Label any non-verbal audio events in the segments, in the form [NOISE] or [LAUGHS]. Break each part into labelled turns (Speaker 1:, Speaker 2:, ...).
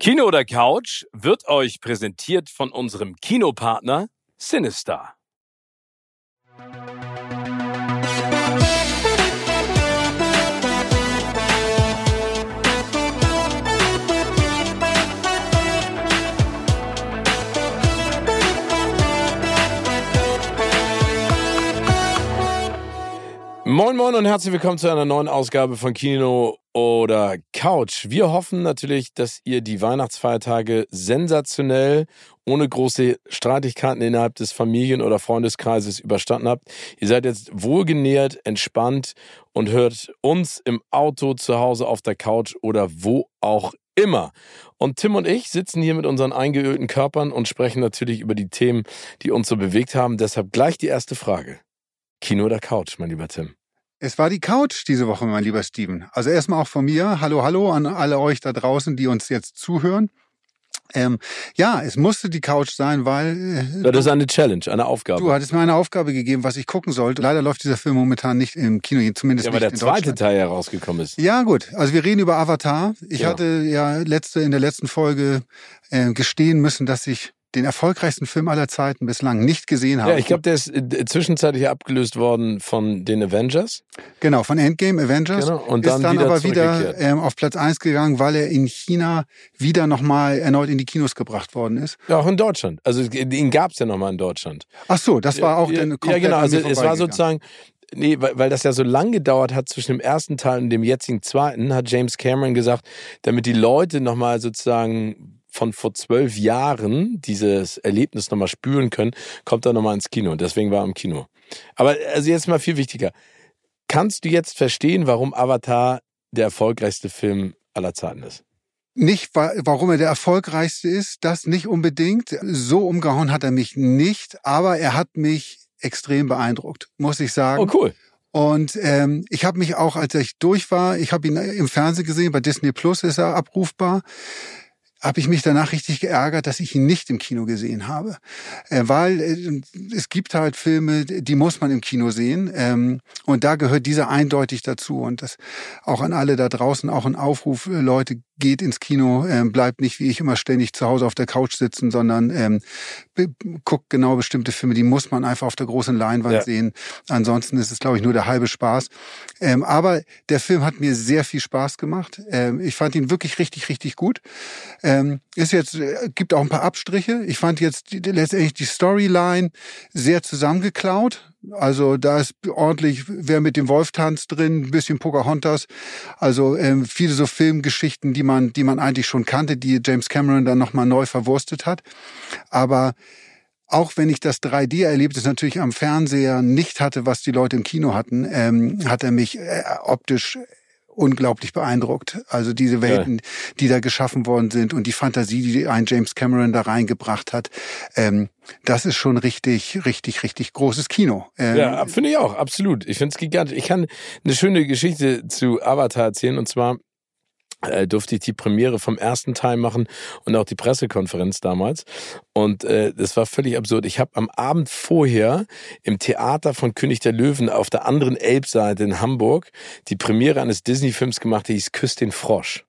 Speaker 1: Kino oder Couch wird euch präsentiert von unserem Kinopartner Sinister. Moin Moin und herzlich willkommen zu einer neuen Ausgabe von Kino oder Couch. Wir hoffen natürlich, dass ihr die Weihnachtsfeiertage sensationell, ohne große Streitigkeiten innerhalb des Familien- oder Freundeskreises überstanden habt. Ihr seid jetzt wohlgenährt, entspannt und hört uns im Auto, zu Hause, auf der Couch oder wo auch immer. Und Tim und ich sitzen hier mit unseren eingeölten Körpern und sprechen natürlich über die Themen, die uns so bewegt haben. Deshalb gleich die erste Frage. Kino oder Couch, mein lieber Tim?
Speaker 2: Es war die Couch diese Woche, mein lieber Steven. Also erstmal auch von mir. Hallo, hallo an alle euch da draußen, die uns jetzt zuhören. Ähm, ja, es musste die Couch sein, weil.
Speaker 1: Äh, das ist eine Challenge, eine Aufgabe.
Speaker 2: Du hattest mir eine Aufgabe gegeben, was ich gucken sollte. Leider läuft dieser Film momentan nicht im Kino, zumindest ja, nicht
Speaker 1: weil der zweite Teil herausgekommen ist.
Speaker 2: Ja, gut. Also wir reden über Avatar. Ich ja. hatte ja letzte in der letzten Folge äh, gestehen müssen, dass ich den erfolgreichsten Film aller Zeiten bislang nicht gesehen habe.
Speaker 1: Ja, ich glaube, der ist äh, zwischenzeitlich abgelöst worden von den Avengers.
Speaker 2: Genau, von Endgame Avengers. Genau, und dann ist dann wieder aber wieder ähm, auf Platz eins gegangen, weil er in China wieder nochmal erneut in die Kinos gebracht worden ist.
Speaker 1: Ja, auch in Deutschland. Also ihn gab es ja nochmal in Deutschland.
Speaker 2: Ach so, das war auch ja,
Speaker 1: dann komplett Ja, genau, also es war sozusagen, Nee, weil, weil das ja so lang gedauert hat zwischen dem ersten Teil und dem jetzigen zweiten, hat James Cameron gesagt, damit die Leute nochmal sozusagen von vor zwölf Jahren dieses Erlebnis nochmal spüren können, kommt er nochmal ins Kino. Deswegen war er im Kino. Aber also jetzt mal viel wichtiger. Kannst du jetzt verstehen, warum Avatar der erfolgreichste Film aller Zeiten ist?
Speaker 2: Nicht, warum er der erfolgreichste ist, das nicht unbedingt. So umgehauen hat er mich nicht, aber er hat mich extrem beeindruckt, muss ich sagen.
Speaker 1: Oh, cool.
Speaker 2: Und ähm, ich habe mich auch, als ich durch war, ich habe ihn im Fernsehen gesehen, bei Disney Plus ist er abrufbar habe ich mich danach richtig geärgert, dass ich ihn nicht im Kino gesehen habe. Äh, weil äh, es gibt halt Filme, die muss man im Kino sehen. Ähm, und da gehört dieser eindeutig dazu. Und das auch an alle da draußen, auch ein Aufruf, äh, Leute, geht ins Kino, ähm, bleibt nicht wie ich immer ständig zu Hause auf der Couch sitzen, sondern ähm, guckt genau bestimmte Filme, die muss man einfach auf der großen Leinwand ja. sehen. Ansonsten ist es, glaube ich, nur der halbe Spaß. Ähm, aber der Film hat mir sehr viel Spaß gemacht. Ähm, ich fand ihn wirklich richtig, richtig gut. Ähm, ist jetzt, äh, gibt auch ein paar Abstriche. Ich fand jetzt die, letztendlich die Storyline sehr zusammengeklaut. Also da ist ordentlich, wer mit dem Wolf tanzt drin, ein bisschen Pocahontas. Also ähm, viele so Filmgeschichten, die man, die man eigentlich schon kannte, die James Cameron dann nochmal neu verwurstet hat. Aber auch wenn ich das 3D-Erlebnis natürlich am Fernseher nicht hatte, was die Leute im Kino hatten, ähm, hat er mich äh, optisch unglaublich beeindruckt. Also diese Welten, ja. die da geschaffen worden sind und die Fantasie, die ein James Cameron da reingebracht hat, ähm, das ist schon richtig, richtig, richtig großes Kino.
Speaker 1: Ähm, ja, finde ich auch, absolut. Ich finde es gigantisch. Ich kann eine schöne Geschichte zu Avatar erzählen und zwar durfte ich die Premiere vom ersten Teil machen und auch die Pressekonferenz damals. Und äh, das war völlig absurd. Ich habe am Abend vorher im Theater von König der Löwen auf der anderen Elbseite in Hamburg die Premiere eines Disney-Films gemacht, der hieß Küss den Frosch.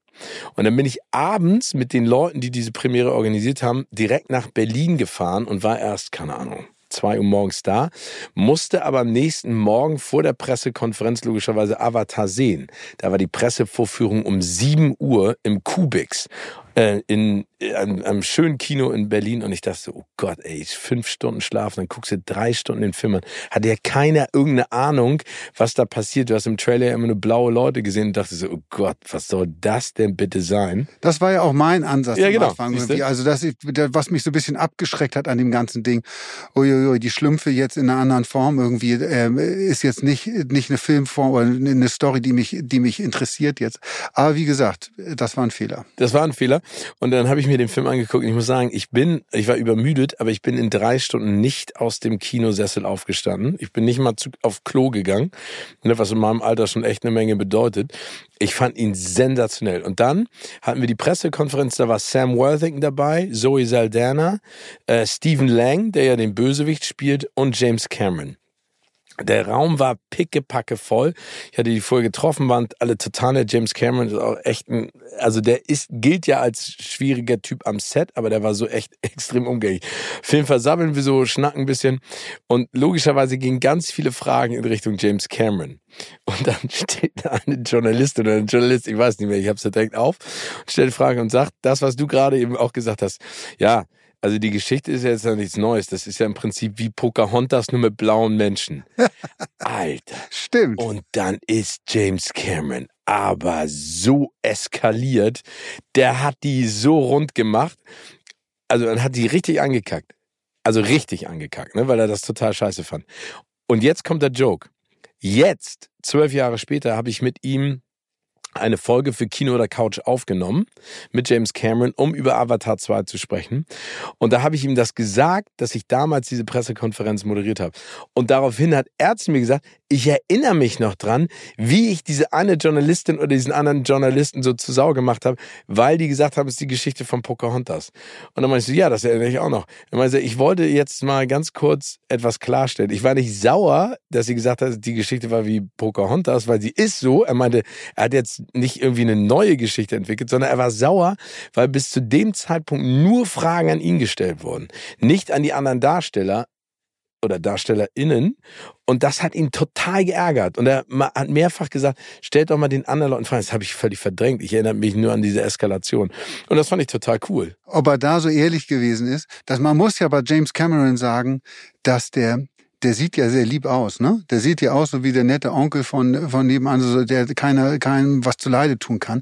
Speaker 1: Und dann bin ich abends mit den Leuten, die diese Premiere organisiert haben, direkt nach Berlin gefahren und war erst, keine Ahnung, zwei Uhr morgens da, musste aber am nächsten Morgen vor der Pressekonferenz logischerweise Avatar sehen. Da war die Pressevorführung um sieben Uhr im Kubix äh, in einem, einem schönen Kino in Berlin und ich dachte so, oh Gott, ey, fünf Stunden schlafen, dann guckst du drei Stunden den Film an. Hatte ja keiner irgendeine Ahnung, was da passiert. Du hast im Trailer immer nur blaue Leute gesehen und dachte so, oh Gott, was soll das denn bitte sein?
Speaker 2: Das war ja auch mein Ansatz
Speaker 1: ja, genau.
Speaker 2: Anfang. Also das, was mich so ein bisschen abgeschreckt hat an dem ganzen Ding, uiuiui, die Schlümpfe jetzt in einer anderen Form irgendwie, äh, ist jetzt nicht, nicht eine Filmform oder eine Story, die mich, die mich interessiert jetzt. Aber wie gesagt, das war ein Fehler.
Speaker 1: Das war ein Fehler. Und dann habe ich mir den Film angeguckt und ich muss sagen, ich bin, ich war übermüdet, aber ich bin in drei Stunden nicht aus dem Kinosessel aufgestanden. Ich bin nicht mal zu, auf Klo gegangen, ne, was in meinem Alter schon echt eine Menge bedeutet. Ich fand ihn sensationell. Und dann hatten wir die Pressekonferenz, da war Sam Worthington dabei, Zoe Saldana, äh, Stephen Lang, der ja den Bösewicht spielt, und James Cameron. Der Raum war pickepacke voll. Ich hatte die vorher getroffen, waren alle total nett. James Cameron ist auch echt ein, also der ist, gilt ja als schwieriger Typ am Set, aber der war so echt [LAUGHS] extrem umgänglich. Film versammeln wir so, schnacken ein bisschen. Und logischerweise gingen ganz viele Fragen in Richtung James Cameron. Und dann [LAUGHS] steht da eine Journalistin oder ein Journalist, ich weiß nicht mehr, ich habe es direkt auf, stellt Frage und sagt, das, was du gerade eben auch gesagt hast, ja, also die Geschichte ist ja jetzt ja nichts Neues. Das ist ja im Prinzip wie Pocahontas nur mit blauen Menschen. [LAUGHS] Alter.
Speaker 2: Stimmt.
Speaker 1: Und dann ist James Cameron aber so eskaliert. Der hat die so rund gemacht. Also dann hat die richtig angekackt. Also richtig angekackt, ne, weil er das total scheiße fand. Und jetzt kommt der Joke. Jetzt, zwölf Jahre später, habe ich mit ihm eine Folge für Kino oder Couch aufgenommen mit James Cameron, um über Avatar 2 zu sprechen. Und da habe ich ihm das gesagt, dass ich damals diese Pressekonferenz moderiert habe. Und daraufhin hat er zu mir gesagt, ich erinnere mich noch dran, wie ich diese eine Journalistin oder diesen anderen Journalisten so zu Sau gemacht habe, weil die gesagt haben, es ist die Geschichte von Pocahontas. Und dann meinte ich, ja, das erinnere ich auch noch. Er meinte, ich wollte jetzt mal ganz kurz etwas klarstellen. Ich war nicht sauer, dass sie gesagt hat, die Geschichte war wie Pocahontas, weil sie ist so. Er meinte, er hat jetzt nicht irgendwie eine neue Geschichte entwickelt, sondern er war sauer, weil bis zu dem Zeitpunkt nur Fragen an ihn gestellt wurden. Nicht an die anderen Darsteller, oder DarstellerInnen. Und das hat ihn total geärgert. Und er hat mehrfach gesagt, stellt doch mal den anderen Leuten Fragen. Das habe ich völlig verdrängt. Ich erinnere mich nur an diese Eskalation. Und das fand ich total cool.
Speaker 2: Ob er da so ehrlich gewesen ist, dass man muss ja bei James Cameron sagen, dass der der sieht ja sehr lieb aus, ne? Der sieht ja aus so wie der nette Onkel von, von nebenan, so der keiner, keinem was zu Leide tun kann.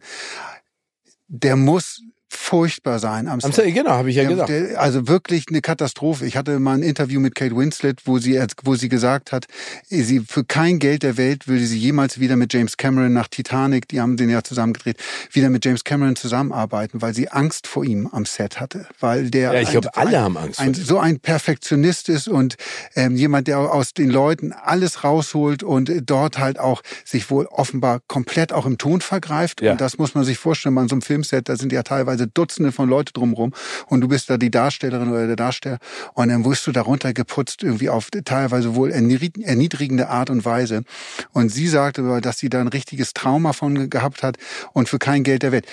Speaker 2: Der muss furchtbar sein am
Speaker 1: Set. Genau, habe ich ja gesagt.
Speaker 2: also wirklich eine Katastrophe. Ich hatte mal ein Interview mit Kate Winslet, wo sie, wo sie gesagt hat, sie für kein Geld der Welt würde sie jemals wieder mit James Cameron nach Titanic, die haben den ja zusammen gedreht, wieder mit James Cameron zusammenarbeiten, weil sie Angst vor ihm am Set hatte. Weil der
Speaker 1: ja, ich glaube, alle haben Angst.
Speaker 2: Ein, so ein Perfektionist ist und ähm, jemand, der aus den Leuten alles rausholt und dort halt auch sich wohl offenbar komplett auch im Ton vergreift. Ja. Und das muss man sich vorstellen, bei so einem Filmset, da sind ja teilweise Dutzende von Leute drumherum und du bist da die Darstellerin oder der Darsteller und dann wirst du darunter geputzt irgendwie auf teilweise wohl erniedrigende Art und Weise. Und sie sagte, dass sie da ein richtiges Trauma von gehabt hat und für kein Geld der Welt.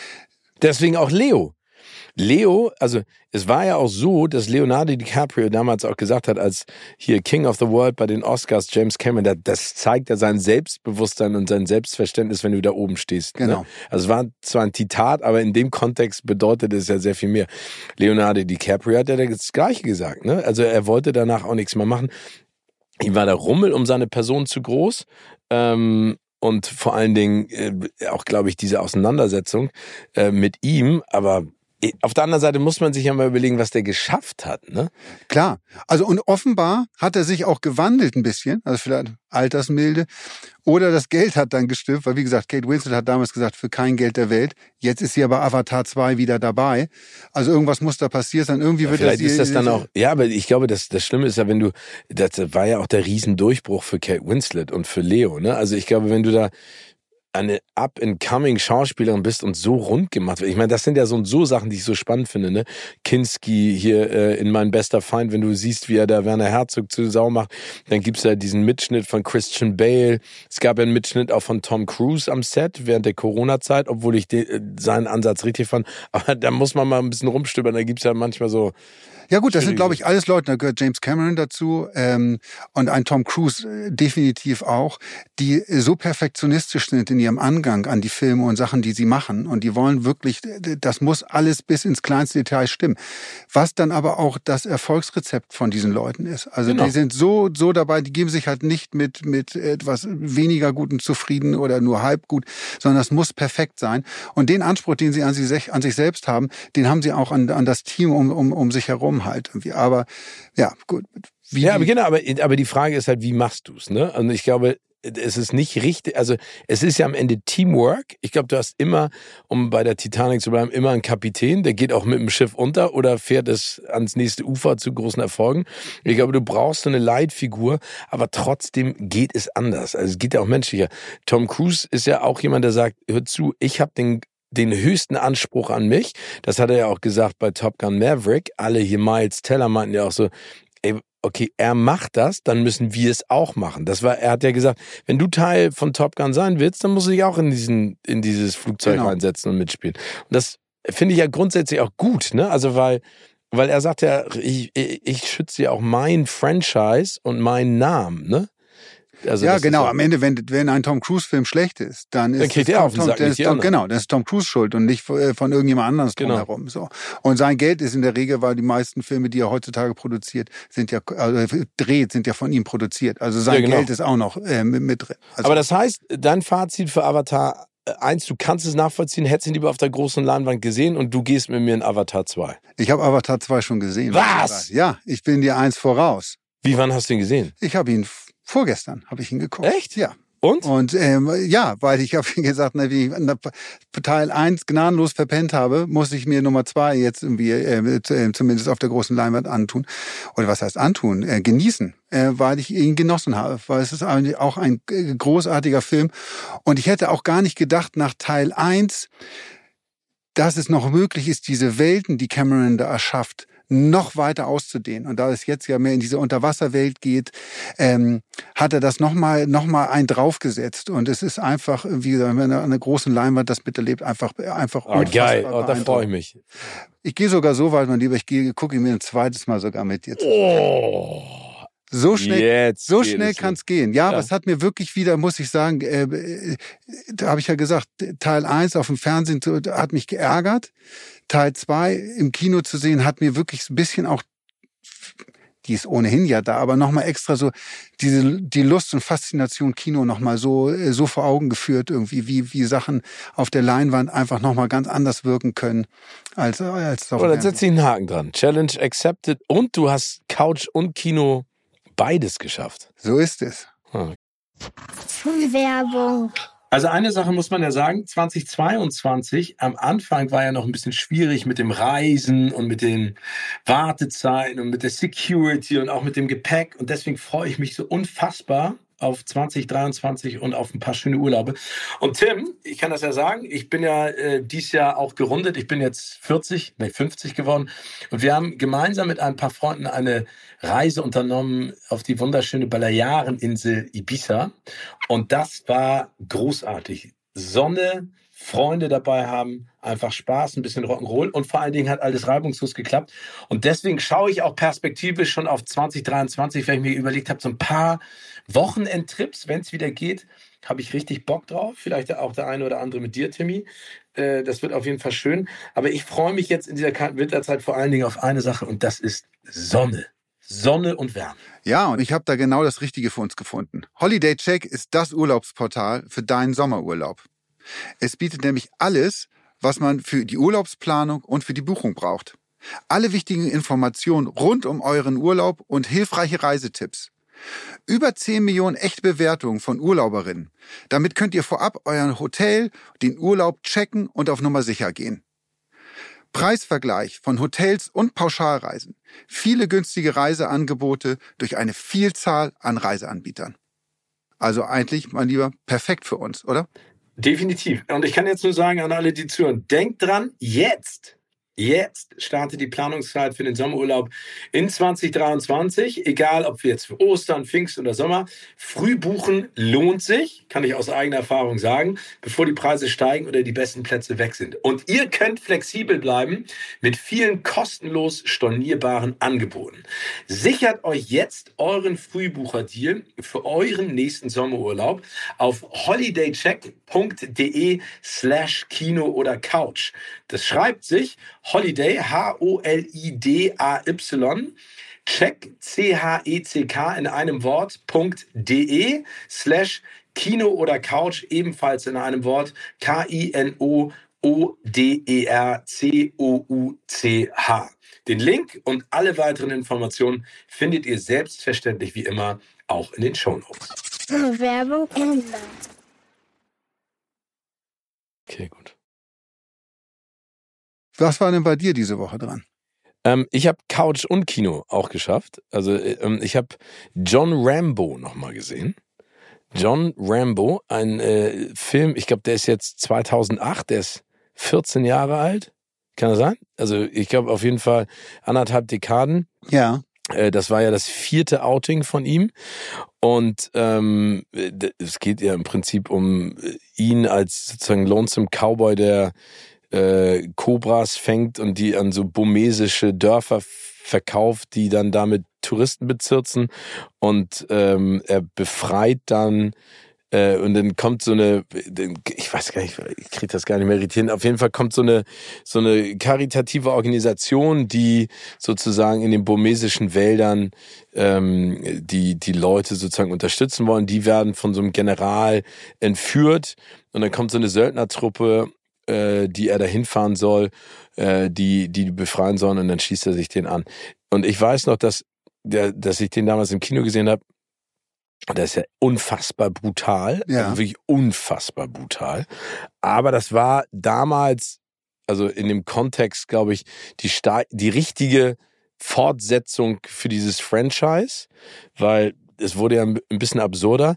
Speaker 1: Deswegen auch Leo. Leo, also es war ja auch so, dass Leonardo DiCaprio damals auch gesagt hat, als hier King of the World bei den Oscars, James Cameron, das zeigt ja sein Selbstbewusstsein und sein Selbstverständnis, wenn du da oben stehst.
Speaker 2: Ne? Genau.
Speaker 1: Ne? Also es war zwar ein Zitat, aber in dem Kontext bedeutet es ja sehr viel mehr. Leonardo DiCaprio hat ja das Gleiche gesagt. Ne? Also er wollte danach auch nichts mehr machen. Ihm war der Rummel um seine Person zu groß. Ähm, und vor allen Dingen äh, auch, glaube ich, diese Auseinandersetzung äh, mit ihm. Aber auf der anderen Seite muss man sich ja mal überlegen, was der geschafft hat, ne?
Speaker 2: Klar. Also und offenbar hat er sich auch gewandelt ein bisschen, also vielleicht Altersmilde. Oder das Geld hat dann gestimmt, weil wie gesagt, Kate Winslet hat damals gesagt, für kein Geld der Welt. Jetzt ist sie aber Avatar 2 wieder dabei. Also irgendwas muss da passiert sein. Irgendwie ja, wird
Speaker 1: vielleicht
Speaker 2: das
Speaker 1: ist das dann auch, ja, aber ich glaube, das, das Schlimme ist ja, wenn du, das war ja auch der Riesendurchbruch für Kate Winslet und für Leo, ne? Also ich glaube, wenn du da, eine up-and-coming Schauspielerin bist und so rund gemacht wird. Ich meine, das sind ja so so Sachen, die ich so spannend finde. Ne? Kinski hier äh, in Mein bester Feind, wenn du siehst, wie er da Werner Herzog zu Sau macht, dann gibt's ja diesen Mitschnitt von Christian Bale. Es gab ja einen Mitschnitt auch von Tom Cruise am Set während der Corona-Zeit, obwohl ich den, äh, seinen Ansatz richtig fand. Aber da muss man mal ein bisschen rumstöbern. Da gibt's ja manchmal so
Speaker 2: ja gut, das sind, glaube ich, alles Leute, da gehört James Cameron dazu ähm, und ein Tom Cruise äh, definitiv auch, die so perfektionistisch sind in ihrem Angang an die Filme und Sachen, die sie machen. Und die wollen wirklich, das muss alles bis ins kleinste Detail stimmen. Was dann aber auch das Erfolgsrezept von diesen Leuten ist. Also genau. die sind so, so dabei, die geben sich halt nicht mit, mit etwas weniger Guten zufrieden oder nur halb gut, sondern das muss perfekt sein. Und den Anspruch, den sie an sich, an sich selbst haben, den haben sie auch an, an das Team um, um, um sich herum Halt irgendwie. Aber ja, gut.
Speaker 1: Wie ja, aber genau, aber, aber die Frage ist halt, wie machst du's, ne? Und ich glaube, es ist nicht richtig, also es ist ja am Ende Teamwork. Ich glaube, du hast immer, um bei der Titanic zu bleiben, immer einen Kapitän, der geht auch mit dem Schiff unter oder fährt es ans nächste Ufer zu großen Erfolgen. Ich glaube, du brauchst so eine Leitfigur, aber trotzdem geht es anders. Also es geht ja auch menschlicher. Tom Cruise ist ja auch jemand, der sagt, hör zu, ich habe den den höchsten Anspruch an mich. Das hat er ja auch gesagt bei Top Gun Maverick. Alle hier Miles Teller meinten ja auch so, ey, okay, er macht das, dann müssen wir es auch machen. Das war, er hat ja gesagt, wenn du Teil von Top Gun sein willst, dann musst du dich auch in diesen, in dieses Flugzeug
Speaker 2: Genau.
Speaker 1: reinsetzen und mitspielen. Und das finde ich ja grundsätzlich auch gut, ne? Also weil, weil er sagt ja, ich, ich, ich schütze ja auch mein Franchise und meinen Namen, ne? Also
Speaker 2: ja, genau. Am Ende, wenn, wenn ein Tom Cruise-Film schlecht ist, dann ist
Speaker 1: kriegt
Speaker 2: es
Speaker 1: er
Speaker 2: Tom,
Speaker 1: auf den Sack,
Speaker 2: dann Tom, genau, das ist Tom Cruise schuld und nicht von von irgendjemand anderes
Speaker 1: Genau.
Speaker 2: drumherum. So. Und sein Geld ist in der Regel, weil die meisten Filme, die er heutzutage produziert, sind ja also dreht, sind ja von ihm produziert. Also sein
Speaker 1: Ja, genau.
Speaker 2: Geld ist auch noch äh, mit, mit drin. Also,
Speaker 1: Aber das heißt, dein Fazit für Avatar äh, 1, du kannst es nachvollziehen, hättest ihn lieber auf der großen Leinwand gesehen und du gehst mit mir in Avatar 2.
Speaker 2: ich habe Avatar 2 schon gesehen.
Speaker 1: Was?
Speaker 2: Ja, ich bin dir eins voraus.
Speaker 1: Wie, wann hast du ihn gesehen?
Speaker 2: Ich habe ihn vorgestern habe ich ihn geguckt.
Speaker 1: Echt?
Speaker 2: Ja.
Speaker 1: Und?
Speaker 2: Und ähm, ja, weil ich habe [LAUGHS] gesagt, na, wie ich Teil 1 gnadenlos verpennt habe, muss ich mir Nummer 2 jetzt irgendwie äh, äh, zumindest auf der großen Leinwand antun. Oder was heißt antun? Äh, genießen, äh, weil ich ihn genossen habe. Weil es ist eigentlich auch ein äh, großartiger Film. Und ich hätte auch gar nicht gedacht, nach Teil 1, dass es noch möglich ist, diese Welten, die Cameron da erschafft, noch weiter auszudehnen. Und da es jetzt ja mehr in diese Unterwasserwelt geht, ähm, hat er das nochmal noch mal einen draufgesetzt. Und es ist einfach, wie gesagt, wenn er an einer großen Leinwand das miterlebt, einfach, einfach
Speaker 1: Oh, geil, oh, da freue ich mich.
Speaker 2: Ich gehe sogar so weit, mein Lieber, ich gehe, gucke mir ein zweites Mal sogar mit dir. zu.
Speaker 1: Oh,
Speaker 2: So schnell,
Speaker 1: jetzt
Speaker 2: so schnell kann es gehen. Ja, aber
Speaker 1: Ja.
Speaker 2: es hat mir wirklich wieder, muss ich sagen, äh, äh, da habe ich ja gesagt, Teil 1 auf dem Fernsehen hat mich geärgert. Teil 2 im Kino zu sehen, hat mir wirklich ein bisschen auch, die ist ohnehin ja da, aber nochmal extra so diese, die Lust und Faszination Kino nochmal so, äh, so vor Augen geführt, irgendwie, wie, wie Sachen auf der Leinwand einfach nochmal ganz anders wirken können, als, als auf
Speaker 1: Oh,
Speaker 2: dem
Speaker 1: dann
Speaker 2: Fernsehen.
Speaker 1: setz ich einen Haken dran. Challenge accepted und du hast Couch und Kino beides geschafft.
Speaker 2: So ist es.
Speaker 1: Ah.
Speaker 3: Werbung.
Speaker 1: Also eine Sache muss man ja sagen, 2022, am Anfang war ja noch ein bisschen schwierig mit dem Reisen und mit den Wartezeiten und mit der Security und auch mit dem Gepäck. Und deswegen freue ich mich so unfassbar auf 2023 und auf ein paar schöne Urlaube. Und Tim, ich kann das ja sagen, ich bin ja äh, dies Jahr auch gerundet. Ich bin jetzt 40, nee, 50 geworden. Und wir haben gemeinsam mit ein paar Freunden eine Reise unternommen auf die wunderschöne Baleareninsel Ibiza. Und das war großartig. Sonne, Freunde dabei haben, einfach Spaß, ein bisschen Rock'n'Roll und vor allen Dingen hat alles reibungslos geklappt. Und deswegen schaue ich auch perspektivisch schon auf 2023, weil ich mir überlegt habe, so ein paar Wochenendtrips, wenn es wieder geht, habe ich richtig Bock drauf. Vielleicht auch der eine oder andere mit dir, Timmy. Äh, Das wird auf jeden Fall schön. Aber ich freue mich jetzt in dieser kalten Winterzeit vor allen Dingen auf eine Sache und das ist Sonne. Sonne und Wärme.
Speaker 2: Ja, und ich habe da genau das Richtige für uns gefunden. Holiday Check ist das Urlaubsportal für deinen Sommerurlaub. Es bietet nämlich alles, was man für die Urlaubsplanung und für die Buchung braucht. Alle wichtigen Informationen rund um euren Urlaub und hilfreiche Reisetipps. Über 10 Millionen echte Bewertungen von Urlauberinnen. Damit könnt ihr vorab euren Hotel, den Urlaub checken und auf Nummer sicher gehen. Preisvergleich von Hotels und Pauschalreisen. Viele günstige Reiseangebote durch eine Vielzahl an Reiseanbietern. Also eigentlich, mein Lieber, perfekt für uns, oder?
Speaker 1: Definitiv. Und ich kann jetzt nur sagen an alle, die zuhören, denkt dran, jetzt, jetzt startet die Planungszeit für den Sommerurlaub in 2023. Egal, ob wir jetzt für Ostern, Pfingst oder Sommer. Früh buchen lohnt sich, kann ich aus eigener Erfahrung sagen, bevor die Preise steigen oder die besten Plätze weg sind. Und ihr könnt flexibel bleiben mit vielen kostenlos stornierbaren Angeboten. Sichert euch jetzt euren Frühbucherdeal für euren nächsten Sommerurlaub auf holidaycheck.de slash Kino oder Couch. Das schreibt sich Holiday, H-O-L-I-D-A-Y, check, C-H-E-C-K in einem Wort, .de slash Kino oder Couch, ebenfalls in einem Wort, K-I-N-O E O-D-E-R-C-O-U-C-H. Den Link und alle weiteren Informationen findet ihr selbstverständlich wie immer auch in den Shownotes.
Speaker 3: Werbung Ende.
Speaker 1: Okay, gut.
Speaker 2: Was war denn bei dir diese Woche dran?
Speaker 1: Ähm, ich habe Couch und Kino auch geschafft. Also ähm, ich habe John Rambo nochmal gesehen. John Rambo, ein äh, Film, ich glaube, der ist jetzt 2008, der ist 14 Jahre alt. Kann das sein? Also ich glaube auf jeden Fall anderthalb Dekaden.
Speaker 2: Ja.
Speaker 1: Äh, das war ja das vierte Outing von ihm. Und ähm, d- es geht ja im Prinzip um äh, ihn als sozusagen Lonesome Cowboy, der äh, Cobras fängt und die an so burmesische Dörfer verkauft, die dann damit Touristen bezirzen. Und ähm, er befreit dann äh, und dann kommt so eine, ich weiß gar nicht, ich kriege das gar nicht mehr irritieren. Auf jeden Fall kommt so eine so eine karitative Organisation, die sozusagen in den burmesischen Wäldern ähm, die die Leute sozusagen unterstützen wollen. Die werden von so einem General entführt und dann kommt so eine Söldnertruppe, äh, die er dahin fahren soll, äh, die die befreien sollen und dann schießt er sich den an. Und ich weiß noch, dass der, dass ich den damals im Kino gesehen habe. Das ist ja unfassbar brutal,
Speaker 2: Ja.
Speaker 1: also wirklich unfassbar brutal. Aber das war damals, also in dem Kontext, glaube ich, die, die richtige Fortsetzung für dieses Franchise, weil es wurde ja ein bisschen absurder.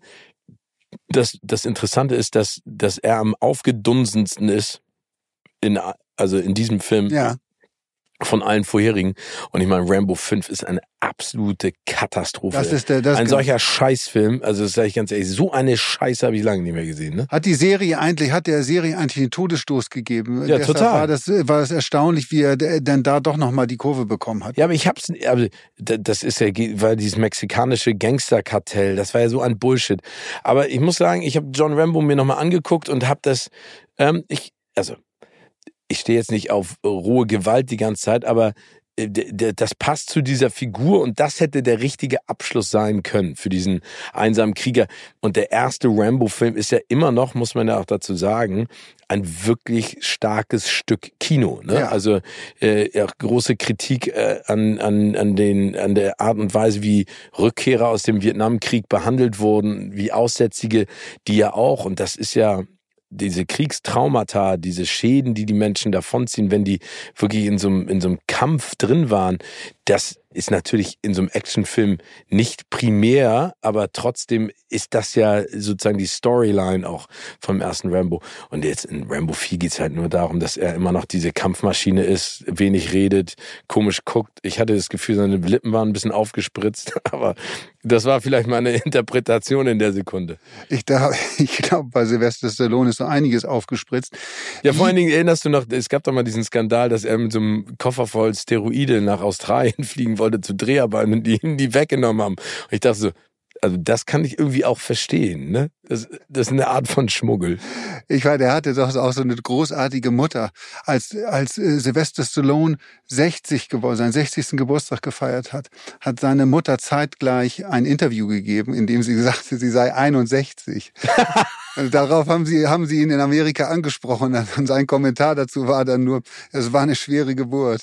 Speaker 1: Das, das Interessante ist, dass, dass er am aufgedunsensten ist in, also in diesem Film
Speaker 2: Ja.
Speaker 1: Von allen vorherigen. Und ich meine, Rambo 5 ist eine absolute Katastrophe.
Speaker 2: Das ist der, das
Speaker 1: ein solcher Scheißfilm, also das sage ich ganz ehrlich, so eine Scheiße habe ich lange nicht mehr gesehen. Ne?
Speaker 2: Hat die Serie eigentlich, hat der Serie eigentlich den Todesstoß gegeben?
Speaker 1: Ja,
Speaker 2: Deshalb
Speaker 1: total.
Speaker 2: War das, war das erstaunlich, wie er d- dann da doch nochmal die Kurve bekommen hat.
Speaker 1: Ja, aber ich hab's, also d- das ist ja, weil dieses mexikanische Gangsterkartell, das war ja so ein Bullshit. Aber ich muss sagen, ich habe John Rambo mir nochmal angeguckt und habe das, ähm, ich, also ich stehe jetzt nicht auf rohe Gewalt die ganze Zeit, aber äh, das passt zu dieser Figur und das hätte der richtige Abschluss sein können für diesen einsamen Krieger. Und der erste Rambo-Film ist ja immer noch, muss man ja auch dazu sagen, ein wirklich starkes Stück Kino. Ne?
Speaker 2: Ja.
Speaker 1: Also äh, auch große Kritik äh, an, an, an, den, an der Art und Weise, wie Rückkehrer aus dem Vietnamkrieg behandelt wurden, wie Aussätzige, die ja auch, und das ist ja diese Kriegstraumata, diese Schäden, die die Menschen davonziehen, wenn die wirklich in so einem, in so einem Kampf drin waren, das ist natürlich in so einem Actionfilm nicht primär, aber trotzdem ist das ja sozusagen die Storyline auch vom ersten Rambo. Und jetzt in Rambo 4 geht's halt nur darum, dass er immer noch diese Kampfmaschine ist, wenig redet, komisch guckt. Ich hatte das Gefühl, seine Lippen waren ein bisschen aufgespritzt, [LAUGHS] aber das war vielleicht meine Interpretation in der Sekunde.
Speaker 2: Ich, da- [LAUGHS] ich glaube, bei Sylvester Stallone ist so einiges aufgespritzt.
Speaker 1: Ja, vor allen Dingen erinnerst du noch, es gab doch mal diesen Skandal, dass er mit so einem Koffer voll Steroide nach Australien [LAUGHS] fliegen wollte zu Dreharbeiten und die ihn die weggenommen haben. Und ich dachte so, also das kann ich irgendwie auch verstehen, ne? Das, das ist eine Art von Schmuggel.
Speaker 2: Ich weiß, der hatte doch auch so eine großartige Mutter. Als, als äh, Sylvester Stallone 60 geworden, seinen 60. Geburtstag gefeiert hat, hat seine Mutter zeitgleich ein Interview gegeben, in dem sie [LAUGHS] sagte, sie sei 61. Und Darauf haben sie, haben sie ihn in Amerika angesprochen und sein Kommentar dazu war dann nur, es war eine schwere Geburt.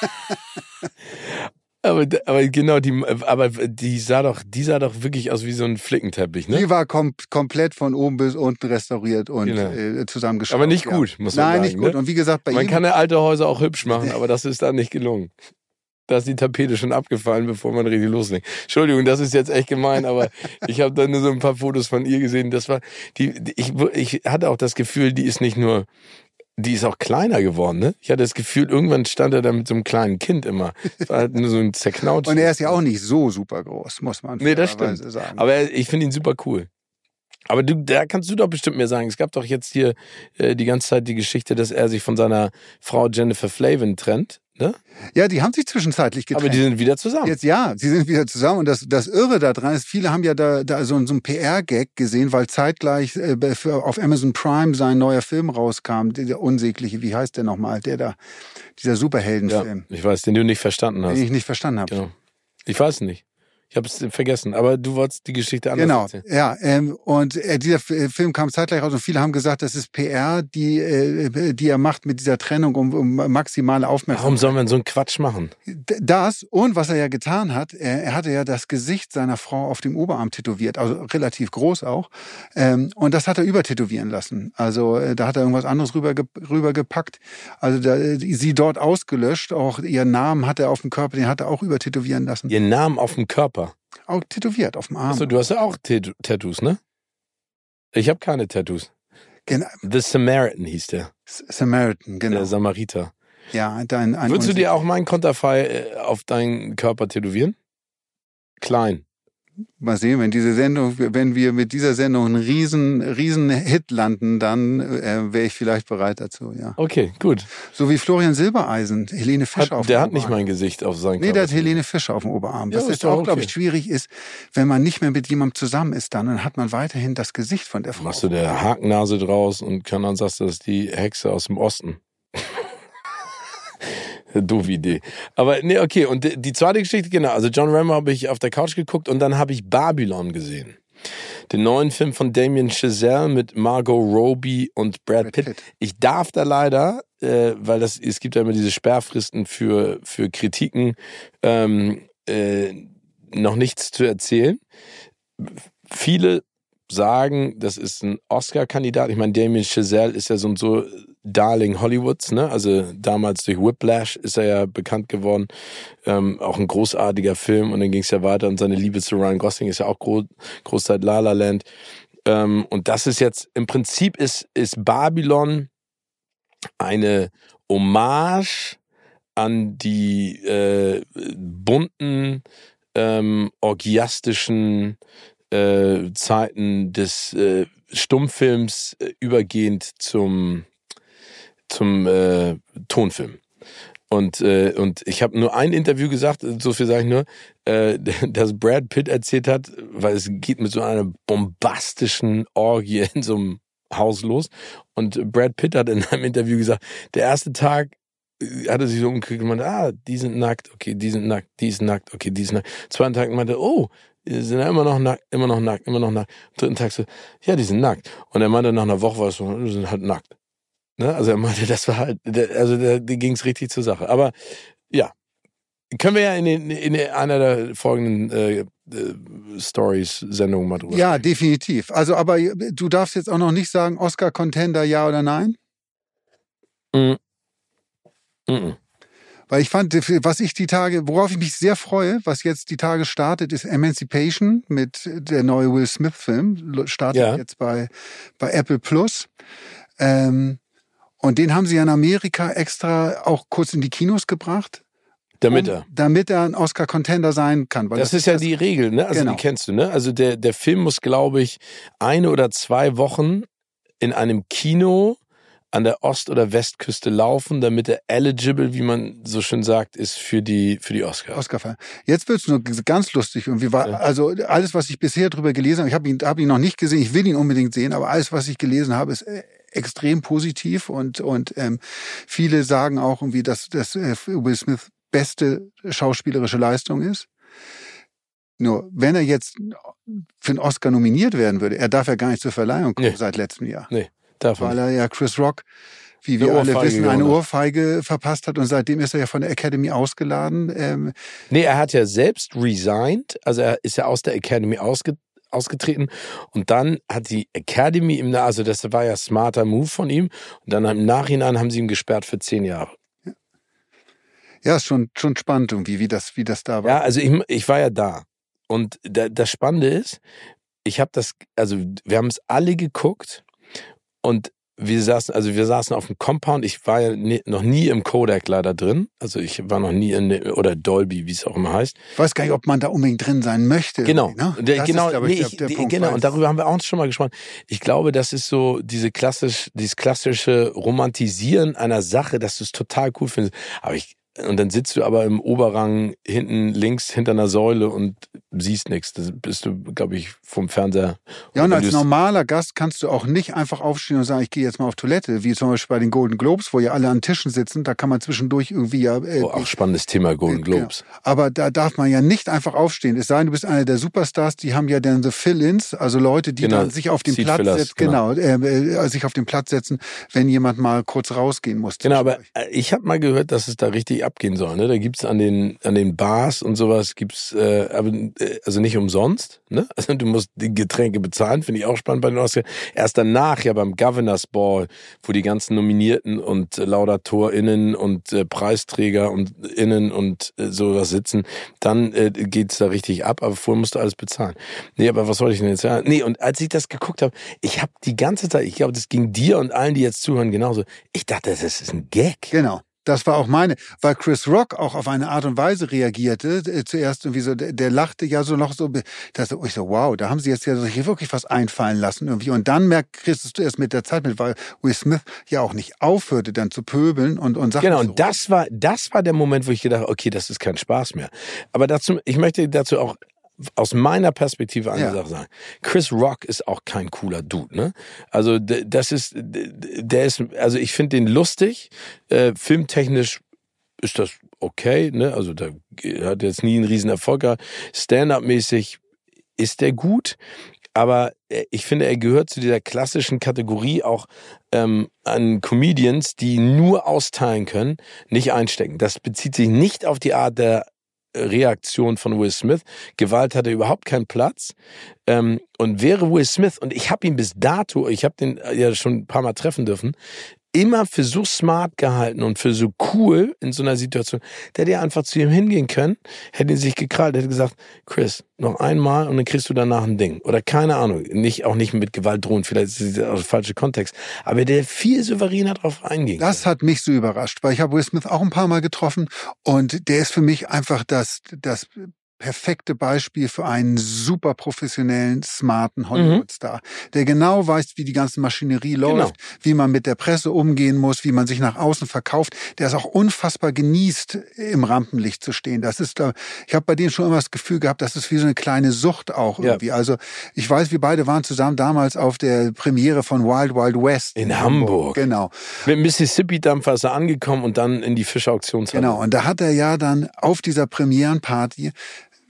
Speaker 2: [LAUGHS]
Speaker 1: Aber, aber genau, die, aber die sah doch, die sah doch wirklich aus wie so ein Flickenteppich, ne?
Speaker 2: Die war kom komplett von oben bis unten restauriert und
Speaker 1: Genau.
Speaker 2: äh, zusammengeschraubt.
Speaker 1: Aber nicht
Speaker 2: ja.
Speaker 1: gut, muss man
Speaker 2: Nein,
Speaker 1: sagen.
Speaker 2: nicht gut.
Speaker 1: Ne?
Speaker 2: Und wie gesagt, bei
Speaker 1: Man
Speaker 2: ihm
Speaker 1: kann ja alte Häuser auch hübsch machen, [LAUGHS] aber das ist da nicht gelungen. Da ist die Tapete schon abgefallen, bevor man richtig loslegt. Entschuldigung, das ist jetzt echt gemein, aber [LAUGHS] ich habe da nur so ein paar Fotos von ihr gesehen. Das war die, die ich, ich hatte auch das Gefühl, die ist nicht nur, die ist auch kleiner geworden. Ne? Ich hatte das Gefühl, irgendwann stand er da mit so einem kleinen Kind immer. Das war halt nur so ein zerknautscht.
Speaker 2: Und er ist ja auch nicht so super groß, muss man
Speaker 1: Nee, das stimmt.
Speaker 2: sagen.
Speaker 1: Aber er- ich finde ihn super cool. Aber du, da kannst du doch bestimmt mehr sagen. Es gab doch jetzt hier äh, die ganze Zeit die Geschichte, dass er sich von seiner Frau Jennifer Flavin trennt. Ne?
Speaker 2: ja, die haben sich zwischenzeitlich getrennt.
Speaker 1: Aber die sind wieder zusammen.
Speaker 2: Jetzt ja, sie sind wieder zusammen und das, das Irre daran ist, viele haben ja da, da so, so ein PR-Gag gesehen, weil zeitgleich äh, auf Amazon Prime sein neuer Film rauskam, der, unsägliche, wie heißt der nochmal, der da, dieser
Speaker 1: ja,
Speaker 2: Superheldenfilm,
Speaker 1: ich weiß, den du nicht verstanden hast.
Speaker 2: den ich nicht verstanden habe.
Speaker 1: Genau. Ich weiß nicht. Ich habe es vergessen. Aber du wolltest die Geschichte anders
Speaker 2: Genau,
Speaker 1: erzählen.
Speaker 2: ja. Ähm, und äh, dieser äh, Film kam zeitgleich raus und viele haben gesagt, das ist PR, die, äh, die er macht mit dieser Trennung, um, um maximale Aufmerksamkeit.
Speaker 1: Warum soll man so einen Quatsch machen?
Speaker 2: Das und was er ja getan hat, er, er hatte ja das Gesicht seiner Frau auf dem Oberarm tätowiert, also relativ groß auch. Ähm, und das hat er übertätowieren lassen. Also äh, da hat er irgendwas anderes rüber, rübergepackt. Also da, äh, sie dort ausgelöscht. Auch ihren Namen hat er auf dem Körper, den hat er auch übertätowieren lassen.
Speaker 1: Ihren Namen auf dem Körper.
Speaker 2: Auch tätowiert auf dem Arm.
Speaker 1: Achso, du hast ja auch Tat- Tattoos, ne? Ich habe keine Tattoos.
Speaker 2: Genau.
Speaker 1: The Samaritan hieß der.
Speaker 2: Samaritan, genau.
Speaker 1: Der Samariter.
Speaker 2: Ja, dein, ein
Speaker 1: Würdest du dir auch meinen Konterfei äh, auf deinen Körper tätowieren? Klein.
Speaker 2: Mal sehen, wenn diese Sendung, wenn wir mit dieser Sendung einen riesen, riesen Hit landen, dann äh, wäre ich vielleicht bereit dazu, ja.
Speaker 1: Okay, gut.
Speaker 2: So wie Florian Silbereisen, Helene Fischer auf
Speaker 1: Hat, der
Speaker 2: dem
Speaker 1: hat nicht
Speaker 2: Oberarm.
Speaker 1: mein Gesicht auf seinen
Speaker 2: Nee, der hat Helene Fischer auf dem Oberarm.
Speaker 1: Ja,
Speaker 2: Was
Speaker 1: ist
Speaker 2: auch, glaube
Speaker 1: okay.
Speaker 2: ich, schwierig ist, wenn man nicht mehr mit jemandem zusammen ist, dann, dann hat man weiterhin das Gesicht von der Frau.
Speaker 1: Machst du der Hakennase draus und kann dann sagst du, das ist die Hexe aus dem Osten. [LAUGHS] Doofe Idee. Aber nee, okay. Und die- zweite Geschichte, genau. Also John Rambo habe ich auf der Couch geguckt und dann habe ich Babylon gesehen. Den neuen Film von Damien Chazelle mit Margot Robbie und Brad,
Speaker 2: Brad
Speaker 1: Pitt.
Speaker 2: Pitt.
Speaker 1: Ich darf da leider, äh, weil das, es gibt ja immer diese Sperrfristen für, für Kritiken, ähm, äh, noch nichts zu erzählen. Viele sagen, das ist ein Oscar-Kandidat. Ich meine, Damien Chazelle ist ja so und so Darling Hollywoods, ne? Also damals durch Whiplash ist er ja bekannt geworden. Ähm, auch ein großartiger Film und dann ging es ja weiter und seine Liebe zu Ryan Gosling ist ja auch groß, Großteil La La Land. Ähm, und das ist jetzt, im Prinzip ist, ist Babylon eine Hommage an die äh, bunten, ähm, orgiastischen äh, Zeiten des äh, Stummfilms äh, übergehend zum zum äh, Tonfilm. Und, äh, und ich habe nur ein Interview gesagt, so viel sage ich nur, äh, [LAUGHS] dass Brad Pitt erzählt hat, weil es geht mit so einer bombastischen Orgie in so einem Haus los. Und Brad Pitt hat in einem Interview gesagt, der erste Tag äh, hat er sich so umgekriegt und meinte, ah, die sind nackt, okay, die sind nackt, die ist nackt, okay, die ist nackt. Zweiten Tag meinte, oh, die sind ja immer noch nackt, immer noch nackt, immer noch nackt. Dritten Tag so, ja, die sind nackt. Und er meinte nach einer Woche war es so, die sind halt nackt. Ne? Also er meinte, das war halt, also da ging es richtig zur Sache. Aber ja, können wir ja in, den, in einer der folgenden äh, äh, Stories, Sendungen mal drüber
Speaker 2: Ja,
Speaker 1: sprechen.
Speaker 2: definitiv. Also, aber du darfst jetzt auch noch nicht sagen, Oscar-Contender ja oder nein?
Speaker 1: Mhm. Mhm.
Speaker 2: Weil ich fand, was ich die Tage, worauf ich mich sehr freue, was jetzt die Tage startet, ist Emancipation mit der neue Will Smith-Film. Startet
Speaker 1: Ja.
Speaker 2: jetzt bei, bei Apple Plus. Ähm, und den haben sie in Amerika extra auch kurz in die Kinos gebracht.
Speaker 1: Damit
Speaker 2: um,
Speaker 1: er.
Speaker 2: Damit er ein Oscar-Contender sein kann. Weil
Speaker 1: Das, ist ja die Regel, ne? Also
Speaker 2: Genau.
Speaker 1: die kennst du, ne? Also der, der Film muss, glaube ich, eine oder zwei Wochen in einem Kino an der Ost- oder Westküste laufen, damit er eligible, wie man so schön sagt, ist für die, für die Oscars.
Speaker 2: Oscar-Fall. Jetzt wird's nur ganz lustig. Und wie war,
Speaker 1: Ja.
Speaker 2: also alles, was ich bisher drüber gelesen habe, ich habe ihn, hab ihn noch nicht gesehen, ich will ihn unbedingt sehen, aber alles, was ich gelesen habe, ist äh, extrem positiv und, und ähm, viele sagen auch irgendwie, dass, dass äh, Will Smith beste schauspielerische Leistung ist. Nur, wenn er jetzt für einen Oscar nominiert werden würde, er darf ja gar nicht zur Verleihung kommen
Speaker 1: Nee.
Speaker 2: seit letztem Jahr.
Speaker 1: Davon.
Speaker 2: Weil er ja Chris Rock, wie wir alle wissen, eine. Ohrfeige verpasst hat und seitdem ist er ja von der Academy ausgeladen. Ähm,
Speaker 1: Nee, er hat ja selbst resigned, also er ist ja aus der Academy ausge, ausgetreten und dann hat die Academy ihm, also das war ja smarter Move von ihm und dann im Nachhinein haben sie ihn gesperrt für zehn Jahre.
Speaker 2: Ja, ist schon, schon spannend irgendwie, wie das, wie das da war.
Speaker 1: Ja, also ich, ich war ja da. Und da, das Spannende ist, ich habe das, also wir haben es alle geguckt und wir saßen, also wir saßen auf dem Compound. Ich war ja nie, noch nie im Kodak leider drin. Also ich war noch nie in, der- oder Dolby, wie es auch immer heißt.
Speaker 2: Ich weiß gar nicht, ob man da unbedingt drin sein möchte.
Speaker 1: Genau,
Speaker 2: Ne?
Speaker 1: Der, genau,
Speaker 2: ist,
Speaker 1: nee,
Speaker 2: ich, der,
Speaker 1: ich,
Speaker 2: der
Speaker 1: die-
Speaker 2: Punkt,
Speaker 1: genau. Und darüber haben wir auch schon mal gesprochen. Ich glaube, das ist so diese klassisch, dieses klassische Romantisieren einer Sache, dass du es total cool findest. Aber ich, und dann sitzt du aber im Oberrang hinten links hinter einer Säule und siehst nichts. Das bist du, glaube ich, vom Fernseher.
Speaker 2: Ja, und als normaler Gast kannst du auch nicht einfach aufstehen und sagen, ich gehe jetzt mal auf Toilette, wie zum Beispiel bei den Golden Globes, wo ja alle an Tischen sitzen, da kann man zwischendurch irgendwie ja. Äh,
Speaker 1: Oh, auch spannendes Thema Golden
Speaker 2: Genau.
Speaker 1: Globes.
Speaker 2: Aber da darf man ja nicht einfach aufstehen. Es sei denn, du bist einer der Superstars, die haben ja dann so Fill-ins, also Leute, die
Speaker 1: Genau,
Speaker 2: dann sich auf den Platz setzen, genau, äh, äh, sich auf den Platz setzen, wenn jemand mal kurz rausgehen muss.
Speaker 1: Genau, aber äh, ich habe mal gehört, dass es da richtig abgehen soll. Ne? Da gibt's an den an den Bars und sowas gibt's äh, aber äh, also nicht umsonst. Ne? [LAUGHS] Also du musst die Getränke bezahlen, finde ich auch spannend bei den Oscars. Erst danach ja beim Governors Ball, wo die ganzen Nominierten und äh, LaudatorInnen und äh, Preisträger und innen und äh, sowas sitzen, dann äh, geht's da richtig ab. Aber vorher musst du alles bezahlen. Nee, aber was wollte ich denn jetzt sagen? Nee, und als ich das geguckt habe, ich habe die ganze Zeit, ich glaube, das ging dir und allen, die jetzt zuhören, genauso. Ich dachte, das ist ein Gag.
Speaker 2: Genau. Das war auch meine, weil Chris Rock auch auf eine Art und Weise reagierte. Äh, zuerst irgendwie so, der, der lachte ja so noch so, dass ich so, wow, da haben sie jetzt ja sich wirklich was einfallen lassen irgendwie. Und dann merkt kriegst du erst mit der Zeit mit, weil Will Smith ja auch nicht aufhörte, dann zu pöbeln und und Sachen
Speaker 1: Genau,
Speaker 2: so.
Speaker 1: und das war, das war der Moment, wo ich gedacht, okay, das ist kein Spaß mehr. Aber dazu, ich möchte dazu auch aus meiner Perspektive eine
Speaker 2: Ja.
Speaker 1: Sache sagen. Chris Rock ist auch kein cooler Dude, ne? Also das ist, der ist, also ich finde den lustig, äh, filmtechnisch ist das okay, ne? Also da hat jetzt nie einen riesen Erfolg gehabt. Stand-up-mäßig ist der gut, aber äh, ich finde, er gehört zu dieser klassischen Kategorie auch ähm, an Comedians, die nur austeilen können, nicht einstecken. Das bezieht sich nicht auf die Art der Reaktion von Will Smith. Gewalt hatte überhaupt keinen Platz. Ähm, und wäre Will Smith, und ich habe ihn bis dato, ich habe den äh, ja schon ein paar Mal treffen dürfen, immer für so smart gehalten und für so cool in so einer Situation, der hätte ja einfach zu ihm hingehen können, hätte ihn sich gekrallt, hätte gesagt, Chris, noch einmal und dann kriegst du danach ein Ding. Oder keine Ahnung, nicht, auch nicht mit Gewalt drohen, vielleicht ist das der falsche Kontext. Aber der viel souveräner drauf einging.
Speaker 2: Das hat mich so überrascht, weil ich habe Will Smith auch ein paar Mal getroffen und der ist für mich einfach das, das perfekte Beispiel für einen super professionellen, smarten Hollywood-Star, der genau weiß, wie die ganze Maschinerie läuft, wie man mit der Presse umgehen muss, wie man sich nach außen verkauft, der es auch unfassbar genießt, im Rampenlicht zu stehen. Das ist, da- ich habe bei dem schon immer das Gefühl gehabt, das ist wie so eine kleine Sucht auch
Speaker 1: Ja.
Speaker 2: irgendwie. Also ich weiß, wir beide waren zusammen damals auf der Premiere von Wild Wild West
Speaker 1: In Hamburg.
Speaker 2: Genau.
Speaker 1: Mit Mississippi-Dampfer ist er angekommen und dann in die Fischauktionshalle.
Speaker 2: Genau, und da hat er ja dann auf dieser Premierenparty,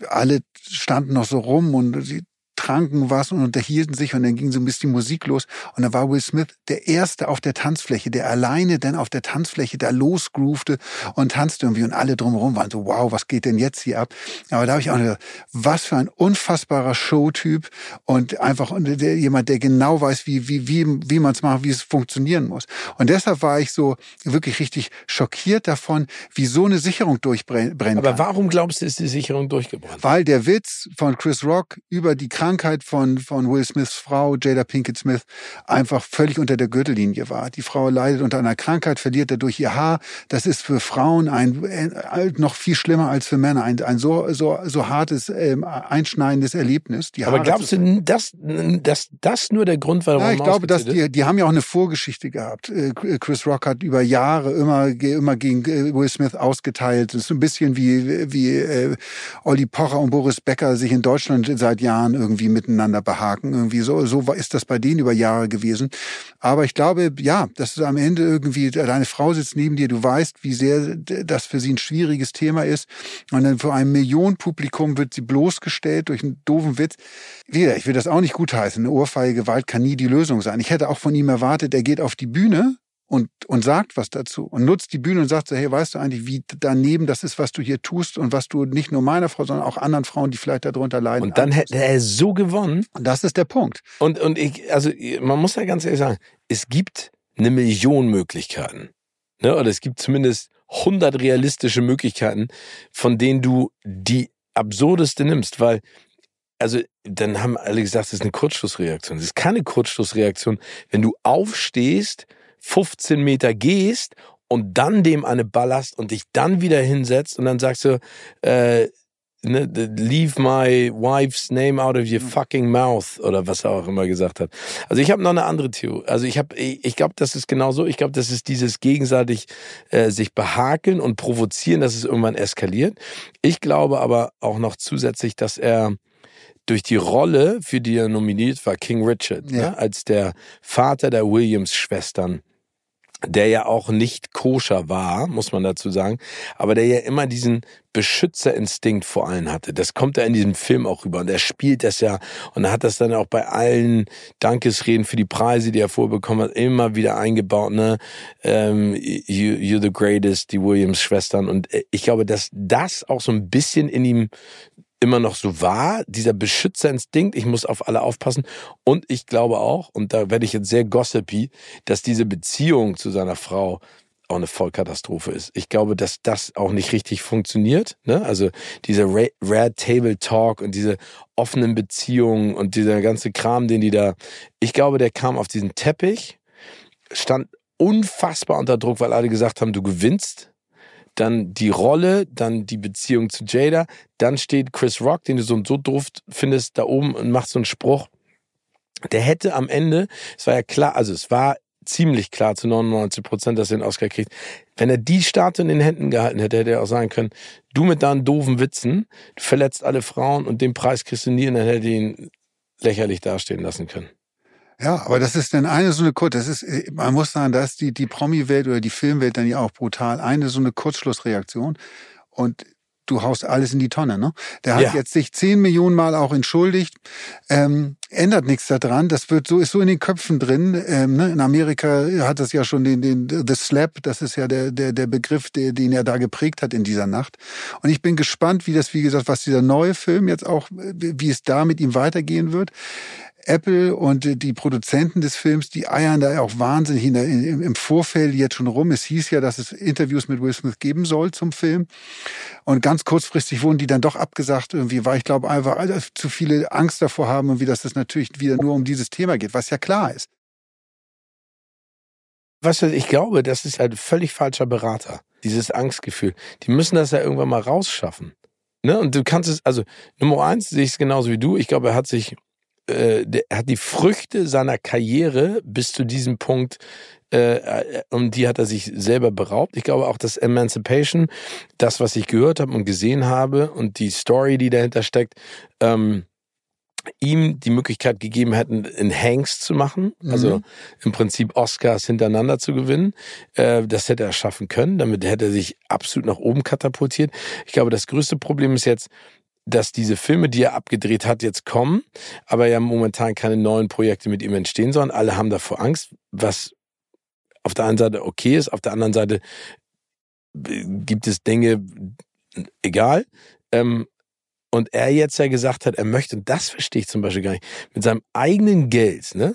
Speaker 2: alle standen noch so rum und sie tranken was und unterhielten sich und dann ging so ein bisschen Musik los und da war Will Smith der Erste auf der Tanzfläche, der alleine dann auf der Tanzfläche da losgroovte und tanzte irgendwie und alle drumherum waren so, wow, was geht denn jetzt hier ab? Aber da habe ich auch gedacht, was für ein unfassbarer Showtyp und einfach jemand, der genau weiß, wie, wie, wie, wie man es macht, wie es funktionieren muss. Und deshalb war ich so wirklich richtig schockiert davon, wie so eine Sicherung durchbrennen
Speaker 1: Aber warum glaubst du, ist die Sicherung durchgebrannt?
Speaker 2: Weil der Witz von Chris Rock über die Krankheit von, von Will Smiths Frau, Jada Pinkett Smith, einfach völlig unter der Gürtellinie war. Die Frau leidet unter einer Krankheit, verliert dadurch ihr Haar. Das ist für Frauen ein, äh, noch viel schlimmer als für Männer. Ein, ein so, so, so hartes, ähm, einschneidendes Erlebnis. Die
Speaker 1: Aber
Speaker 2: Haare
Speaker 1: glaubst du, dass, dass das nur der Grund war, warum
Speaker 2: ja, ich glaube, dass die, die haben ja auch eine Vorgeschichte gehabt. Äh, Chris Rock hat über Jahre immer, immer gegen äh, Will Smith ausgeteilt. Das ist ein bisschen wie, wie äh, Olli Pocher und Boris Becker sich in Deutschland seit Jahren irgendwie miteinander behaken. Irgendwie so, so ist das bei denen über Jahre gewesen. Aber ich glaube, ja, dass du am Ende irgendwie, deine Frau sitzt neben dir, du weißt, wie sehr das für sie ein schwieriges Thema ist. Und dann vor einem Millionenpublikum wird sie bloßgestellt durch einen doofen Witz. Wieder, ich will das auch nicht gutheißen. Eine Ohrfeige Gewalt kann nie die Lösung sein. Ich hätte auch von ihm erwartet, er geht auf die Bühne und, und sagt was dazu und nutzt die Bühne und sagt so, hey, weißt du eigentlich, wie daneben das ist, was du hier tust und was du nicht nur meiner Frau, sondern auch anderen Frauen, die vielleicht darunter leiden.
Speaker 1: Und dann hätte er so gewonnen.
Speaker 2: Und das ist der Punkt.
Speaker 1: Und, und ich, also man muss ja ganz ehrlich sagen, es gibt eine Million Möglichkeiten. Ne? Oder es gibt zumindest 100 realistische Möglichkeiten, von denen du die absurdeste nimmst, weil also dann haben alle gesagt, das ist eine Kurzschlussreaktion. Das ist keine Kurzschlussreaktion, wenn du aufstehst, 15 Meter gehst und dann dem eine ballerst und dich dann wieder hinsetzt und dann sagst du, äh, ne, leave my wife's name out of your fucking mouth oder was er auch immer gesagt hat. Also ich habe noch eine andere Theorie. Also ich habe, ich, glaube, das ist genau so. Ich glaube, das ist dieses gegenseitig äh, sich behakeln und provozieren, dass es irgendwann eskaliert. Ich glaube aber auch noch zusätzlich, dass er durch die Rolle, für die er nominiert war, King Richard,
Speaker 2: Ja.
Speaker 1: ne, als der Vater der Williams-Schwestern, der ja auch nicht koscher war, muss man dazu sagen, aber der ja immer diesen Beschützerinstinkt vor allen hatte. Das kommt ja in diesem Film auch rüber und er spielt das ja und hat das dann auch bei allen Dankesreden für die Preise, die er vorbekommen hat, immer wieder eingebaut, ne? Ähm, you, you're the greatest, die Williams-Schwestern und äh, ich glaube, dass das auch so ein bisschen in ihm immer noch so war, dieser Beschützerinstinkt, ich muss auf alle aufpassen. Und ich glaube auch, und da werde ich jetzt sehr gossipy, dass diese Beziehung zu seiner Frau auch eine Vollkatastrophe ist. Ich glaube, dass das auch nicht richtig funktioniert. Ne? Also dieser Red Table Talk und diese offenen Beziehungen und dieser ganze Kram, den die da, ich glaube, der kam auf diesen Teppich, stand unfassbar unter Druck, weil alle gesagt haben, du gewinnst. Dann die Rolle, dann die Beziehung zu Jada, dann steht Chris Rock, den du so und so doof findest, da oben und macht so einen Spruch. Der hätte am Ende, es war ja klar, also es war ziemlich klar zu 99 Prozent, dass er den Oscar kriegt. Wenn er die Statue in den Händen gehalten hätte, hätte er auch sagen können, du mit deinen doofen Witzen, verletzt alle Frauen und den Preis kriegst du nie und dann hätte er ihn lächerlich dastehen lassen können.
Speaker 2: Ja, aber das ist dann eine so eine Kurz, das ist, äh, man muss sagen, da ist die, die Promi-Welt oder die Filmwelt dann ja auch brutal. Eine so eine Kurzschlussreaktion. Und du haust alles in die Tonne, ne? Der hat
Speaker 1: Ja.
Speaker 2: jetzt sich zehn Millionen Mal auch entschuldigt, ähm, ändert nichts daran. Das wird so, ist so in den Köpfen drin. Ähm, ne? In Amerika hat das ja schon den, den, the slap, das ist ja der, der, der Begriff, der, den er da geprägt hat in dieser Nacht. Und ich bin gespannt, wie das, wie gesagt, was dieser neue Film jetzt auch, wie es da mit ihm weitergehen wird. Apple und äh, die Produzenten des Films, die eiern da auch wahnsinnig in in, im Vorfeld jetzt schon rum. Es hieß ja, dass es Interviews mit Will Smith geben soll zum Film. Und ganz kurzfristig wurden die dann doch abgesagt, irgendwie, weil ich glaube einfach zu viele Angst davor haben und wie dass es natürlich wieder nur um dieses Thema geht, was ja klar ist.
Speaker 1: Weißt du, ich glaube, das ist halt völlig falscher Berater. Dieses Angstgefühl. Die müssen das ja irgendwann mal rausschaffen. Ne? Und du kannst es, also Nummer eins sehe ich es genauso wie du. Ich glaube, er hat sich, äh, der, er hat die Früchte seiner Karriere bis zu diesem Punkt, äh, äh, um die hat er sich selber beraubt. Ich glaube auch, dass Emancipation, das, was ich gehört habe und gesehen habe und die Story, die dahinter steckt, ähm, ihm die Möglichkeit gegeben hätten, in Hanks zu machen, also
Speaker 2: Mhm.
Speaker 1: im Prinzip Oscars hintereinander zu gewinnen. Äh, das hätte er schaffen können. Damit hätte er sich absolut nach oben katapultiert. Ich glaube, das größte Problem ist jetzt, dass diese Filme, die er abgedreht hat, jetzt kommen, aber ja momentan keine neuen Projekte mit ihm entstehen sollen. Alle haben davor Angst, was auf der einen Seite okay ist, auf der anderen Seite äh, gibt es Dinge, egal. Ähm, und er jetzt ja gesagt hat, er möchte, und das verstehe ich zum Beispiel gar nicht, mit seinem eigenen Geld, ne?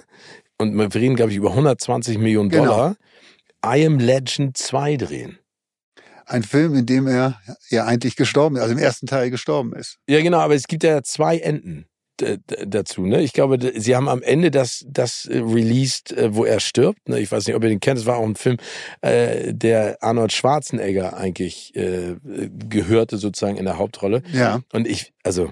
Speaker 1: Und wir reden, glaube ich, über 120 Millionen
Speaker 2: Genau.
Speaker 1: Dollar, I Am Legend 2 drehen.
Speaker 2: Ein Film, in dem er ja eigentlich gestorben ist, also im ersten Teil gestorben ist.
Speaker 1: Ja, genau, aber es gibt ja zwei Enden dazu. Ne? Ich glaube, sie haben am Ende das, das äh, released, äh, wo er stirbt. Ne? Ich weiß nicht, ob ihr den kennt. Es war auch ein Film, äh, der Arnold Schwarzenegger eigentlich äh, gehörte sozusagen in der Hauptrolle.
Speaker 2: Ja.
Speaker 1: Und ich, also,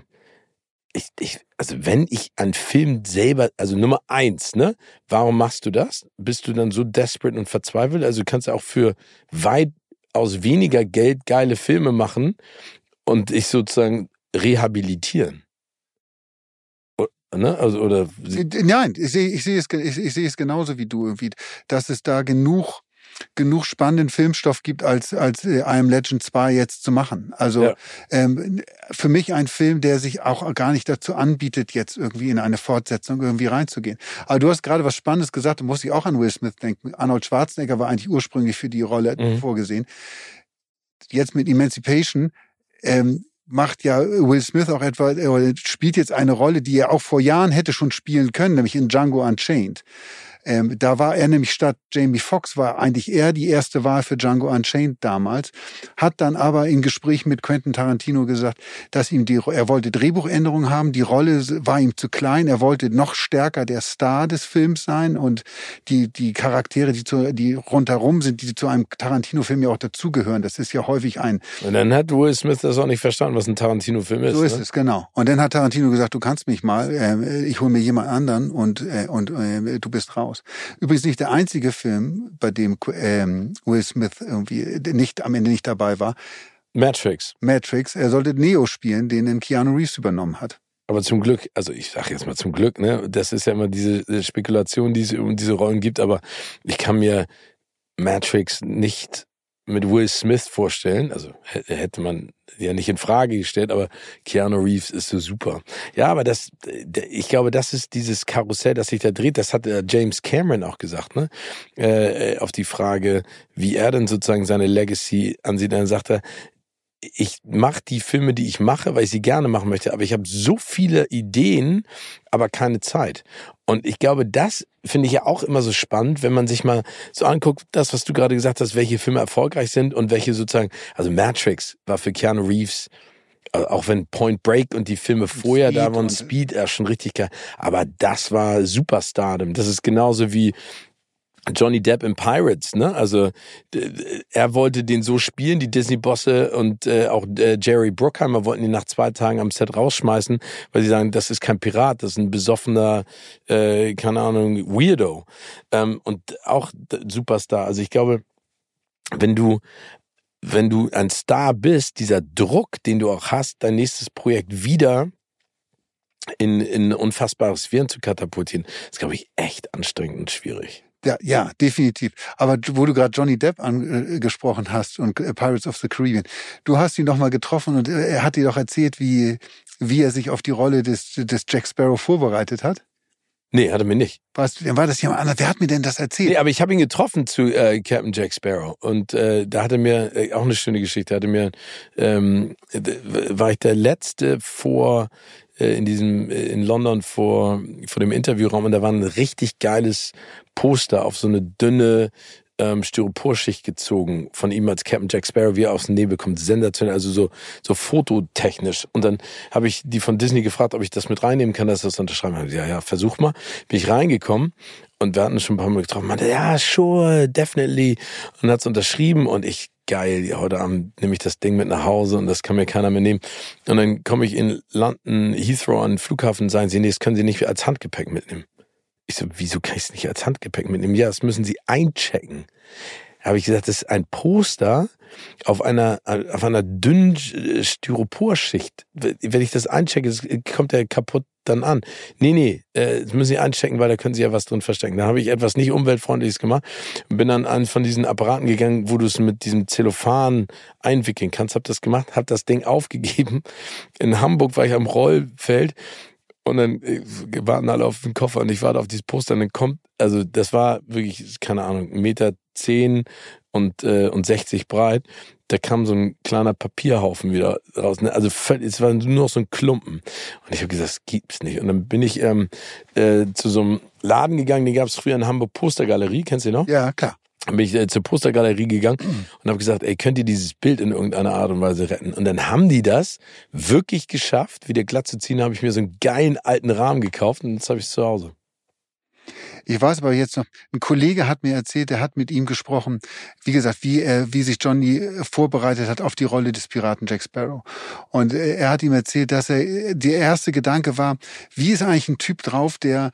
Speaker 1: ich, ich, also wenn ich einen Film selber, also Nummer eins, ne, warum machst du das? Bist du dann so desperate und verzweifelt? Also du kannst ja auch für weitaus weniger Geld geile Filme machen und dich sozusagen rehabilitieren. Ne? Also, oder
Speaker 2: Nein, ich sehe, ich sehe es, ich, ich sehe es genauso wie du irgendwie, dass es da genug, genug spannenden Filmstoff gibt, als, als äh, I Am Legend 2 jetzt zu machen. Also
Speaker 1: Ja.
Speaker 2: ähm, für mich ein Film, der sich auch gar nicht dazu anbietet, jetzt irgendwie in eine Fortsetzung irgendwie reinzugehen. Aber du hast gerade was Spannendes gesagt, da muss ich auch an Will Smith denken. Arnold Schwarzenegger war eigentlich ursprünglich für die Rolle
Speaker 1: Mhm.
Speaker 2: vorgesehen. Jetzt mit Emancipation ähm, macht ja Will Smith auch etwa, oder spielt jetzt eine Rolle, die er auch vor Jahren hätte schon spielen können, nämlich in Django Unchained. Ähm, da war er nämlich statt Jamie Foxx war eigentlich er die erste Wahl für Django Unchained damals, hat dann aber in Gespräch mit Quentin Tarantino gesagt, dass ihm die, er wollte Drehbuchänderungen haben, die Rolle war ihm zu klein, er wollte noch stärker der Star des Films sein und die, die Charaktere, die, zu, die rundherum sind, die zu einem Tarantino-Film ja auch dazugehören, das ist ja häufig ein
Speaker 1: und dann hat Will Smith das auch nicht verstanden, was ein Tarantino-Film ist.
Speaker 2: so ist
Speaker 1: ne?
Speaker 2: es, genau. Und dann hat Tarantino gesagt, du kannst mich mal, äh, ich hole mir jemand anderen und, äh, und äh, du bist raus. Übrigens nicht der einzige Film, bei dem ähm, Will Smith irgendwie nicht am Ende nicht dabei war.
Speaker 1: Matrix.
Speaker 2: Matrix, er sollte Neo spielen, den dann Keanu Reeves übernommen hat.
Speaker 1: Aber zum Glück, also ich sage jetzt mal zum Glück, ne, das ist ja immer diese äh, Spekulation, die es um diese Rollen gibt, aber ich kann mir Matrix nicht mit Will Smith vorstellen. Also h- hätte man ja nicht in Frage gestellt, aber Keanu Reeves ist so super. Ja, aber das, äh, ich glaube, das ist dieses Karussell, das sich da dreht. Das hat äh, James Cameron auch gesagt, ne? Äh, auf die Frage, wie er denn sozusagen seine Legacy ansieht. Dann sagt er, ich mache die Filme, die ich mache, weil ich sie gerne machen möchte, aber ich habe so viele Ideen, aber keine Zeit. Und ich glaube, das finde ich ja auch immer so spannend, wenn man sich mal so anguckt, das, was du gerade gesagt hast, welche Filme erfolgreich sind und welche sozusagen, also Matrix war für Keanu Reeves, äh, auch wenn Point Break und die Filme vorher da
Speaker 2: Speed
Speaker 1: waren,
Speaker 2: und-
Speaker 1: Speed, ja schon richtig geil, aber das war Superstardom. Das ist genauso wie Johnny Depp in Pirates, ne? Also er wollte den so spielen, die Disney-Bosse und äh, auch äh, Jerry Bruckheimer wollten ihn nach zwei Tagen am Set rausschmeißen, weil sie sagen, das ist kein Pirat, das ist ein besoffener, äh, keine Ahnung, Weirdo. Ähm, und auch Superstar. Also ich glaube, wenn du wenn du ein Star bist, dieser Druck, den du auch hast, dein nächstes Projekt wieder in, in unfassbares Wirren zu katapultieren, ist, glaube ich, echt anstrengend und schwierig.
Speaker 2: Ja, ja, definitiv. Aber wo du gerade Johnny Depp angesprochen äh, hast und äh, Pirates of the Caribbean, du hast ihn doch mal getroffen und äh, er hat dir doch erzählt, wie, wie er sich auf die Rolle des, des Jack Sparrow vorbereitet hat.
Speaker 1: Nee, hat er mir nicht.
Speaker 2: Was, war das jemand anderes? Wer hat mir denn das erzählt?
Speaker 1: Nee, aber ich habe ihn getroffen zu äh, Captain Jack Sparrow und äh, da hatte mir äh, auch eine schöne Geschichte. Hatte mir ähm, war ich der letzte vor in diesem äh, in London vor vor dem Interviewraum und da war ein richtig geiles Poster auf so eine dünne ähm, Styroporschicht gezogen von ihm als Captain Jack Sparrow, wie er aus dem Nebel kommt. Sensationell, also so, so fototechnisch. Und dann habe ich die von Disney gefragt, ob ich das mit reinnehmen kann, dass das unterschreiben. Hab ich, ja, ja, versuch mal. Bin ich reingekommen und wir hatten schon ein paar Mal getroffen. Meinte, ja, sure, definitely. Und hat es unterschrieben und ich geil, heute Abend nehme ich das Ding mit nach Hause und das kann mir keiner mehr nehmen. Und dann komme ich in London, Heathrow an den Flughafen und sagen sie, nee, das können sie nicht als Handgepäck mitnehmen. Ich so, wieso kann ich es nicht als Handgepäck mitnehmen? Ja, das müssen sie einchecken. Da habe ich gesagt, das ist ein Poster auf einer, auf einer dünnen Styroporschicht. Wenn ich das einchecke, kommt der kaputt dann an. Nee, nee, äh, das müssen Sie einchecken, weil da können Sie ja was drin verstecken. Da habe ich etwas nicht umweltfreundliches gemacht und bin dann an von diesen Apparaten gegangen, wo du es mit diesem Zellophan einwickeln kannst. Hab das gemacht, hab das Ding aufgegeben. In Hamburg war ich am Rollfeld und dann äh, warten alle auf den Koffer und ich warte auf dieses Poster und dann kommt, also das war wirklich, keine Ahnung, Meter zehn und, äh, und 60 breit. Da kam so ein kleiner Papierhaufen wieder raus. Ne? Also es war nur noch so ein Klumpen. Und ich habe gesagt, das gibt's nicht. Und dann bin ich ähm, äh, zu so einem Laden gegangen, den gab es früher in Hamburg Postergalerie, kennst du den noch?
Speaker 2: Ja, klar.
Speaker 1: Dann bin ich äh, zur Postergalerie gegangen und habe gesagt, ey, könnt ihr dieses Bild in irgendeiner Art und Weise retten? Und dann haben die das wirklich geschafft. Wieder glatt zu ziehen, habe ich mir so einen geilen alten Rahmen gekauft und jetzt habe ich es zu Hause.
Speaker 2: Ich weiß aber jetzt noch, ein Kollege hat mir erzählt, der hat mit ihm gesprochen, wie gesagt, wie er, wie sich Johnny äh, vorbereitet hat auf die Rolle des Piraten Jack Sparrow. Und äh, er hat ihm erzählt, dass er, der erste Gedanke war, wie ist eigentlich ein Typ drauf, der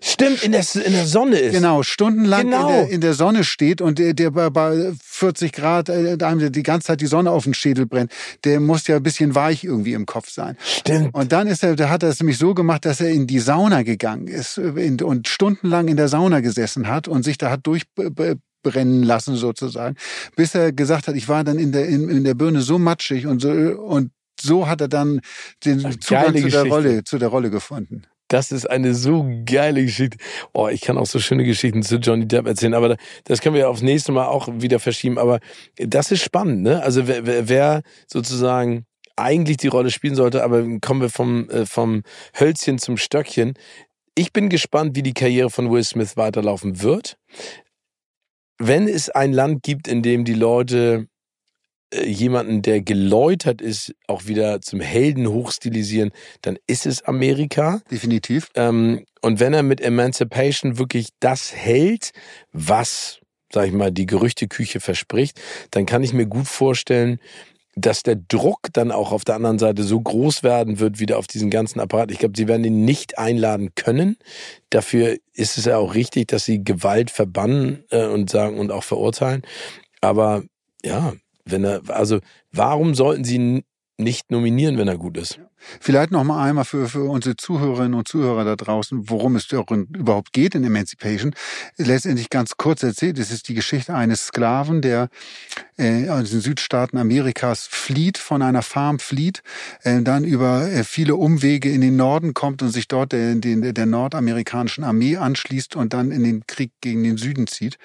Speaker 1: Stimmt, in der, in der Sonne ist.
Speaker 2: Genau, stundenlang genau. In, der, in der Sonne steht und der, der bei, bei 40 Grad äh, die ganze Zeit die Sonne auf den Schädel brennt, der muss ja ein bisschen weich irgendwie im Kopf sein.
Speaker 1: Stimmt.
Speaker 2: Und dann ist er, der hat er es nämlich so gemacht, dass er in die Sauna gegangen ist in, und stundenlang in der Sauna gesessen hat und sich da hat durchbrennen lassen sozusagen, bis er gesagt hat, ich war dann in der in, in der Birne so matschig und so und so hat er dann den Zugang zu der Rolle zu der Rolle gefunden.
Speaker 1: Das ist eine so geile Geschichte. Oh, ich kann auch so schöne Geschichten zu Johnny Depp erzählen, aber das können wir ja aufs nächste Mal auch wieder verschieben. Aber das ist spannend, ne? Also wer, wer sozusagen eigentlich die Rolle spielen sollte, aber kommen wir vom, äh, vom Hölzchen zum Stöckchen. Ich bin gespannt, wie die Karriere von Will Smith weiterlaufen wird. Wenn es ein Land gibt, in dem die Leute jemanden, der geläutert ist, auch wieder zum Helden hochstilisieren, dann ist es Amerika.
Speaker 2: Definitiv.
Speaker 1: Ähm, und wenn er mit Emancipation wirklich das hält, was, sag ich mal, die Gerüchteküche verspricht, dann kann ich mir gut vorstellen, dass der Druck dann auch auf der anderen Seite so groß werden wird, wieder auf diesen ganzen Apparat. Ich glaube, sie werden ihn nicht einladen können. Dafür ist es ja auch richtig, dass sie Gewalt verbannen äh, und sagen und auch verurteilen. Aber ja, wenn er, also warum sollten sie ihn nicht nominieren, wenn er gut ist?
Speaker 2: Vielleicht noch mal einmal für, für unsere Zuhörerinnen und Zuhörer da draußen, worum es überhaupt geht in Emancipation. Letztendlich ganz kurz erzählt, es ist die Geschichte eines Sklaven, der äh, aus den Südstaaten Amerikas flieht, von einer Farm flieht, äh, dann über äh, viele Umwege in den Norden kommt und sich dort der, der, der nordamerikanischen Armee anschließt und dann in den Krieg gegen den Süden zieht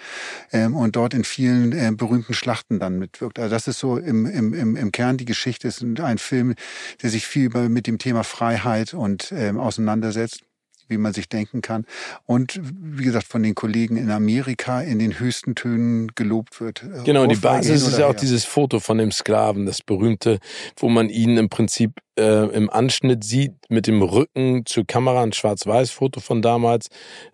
Speaker 2: ähm, und dort in vielen äh, berühmten Schlachten dann mitwirkt. Also das ist so im, im, im, Kern die Geschichte. Es ist ein Film, der sich viel über mit dem Thema Freiheit und ähm, auseinandersetzt wie man sich denken kann. Und wie gesagt, von den Kollegen in Amerika in den höchsten Tönen gelobt wird.
Speaker 1: Äh, genau, die Basis ist ja auch dieses Foto von dem Sklaven, das berühmte, wo man ihn im Prinzip äh, im Anschnitt sieht, mit dem Rücken zur Kamera, ein Schwarz-Weiß-Foto von damals,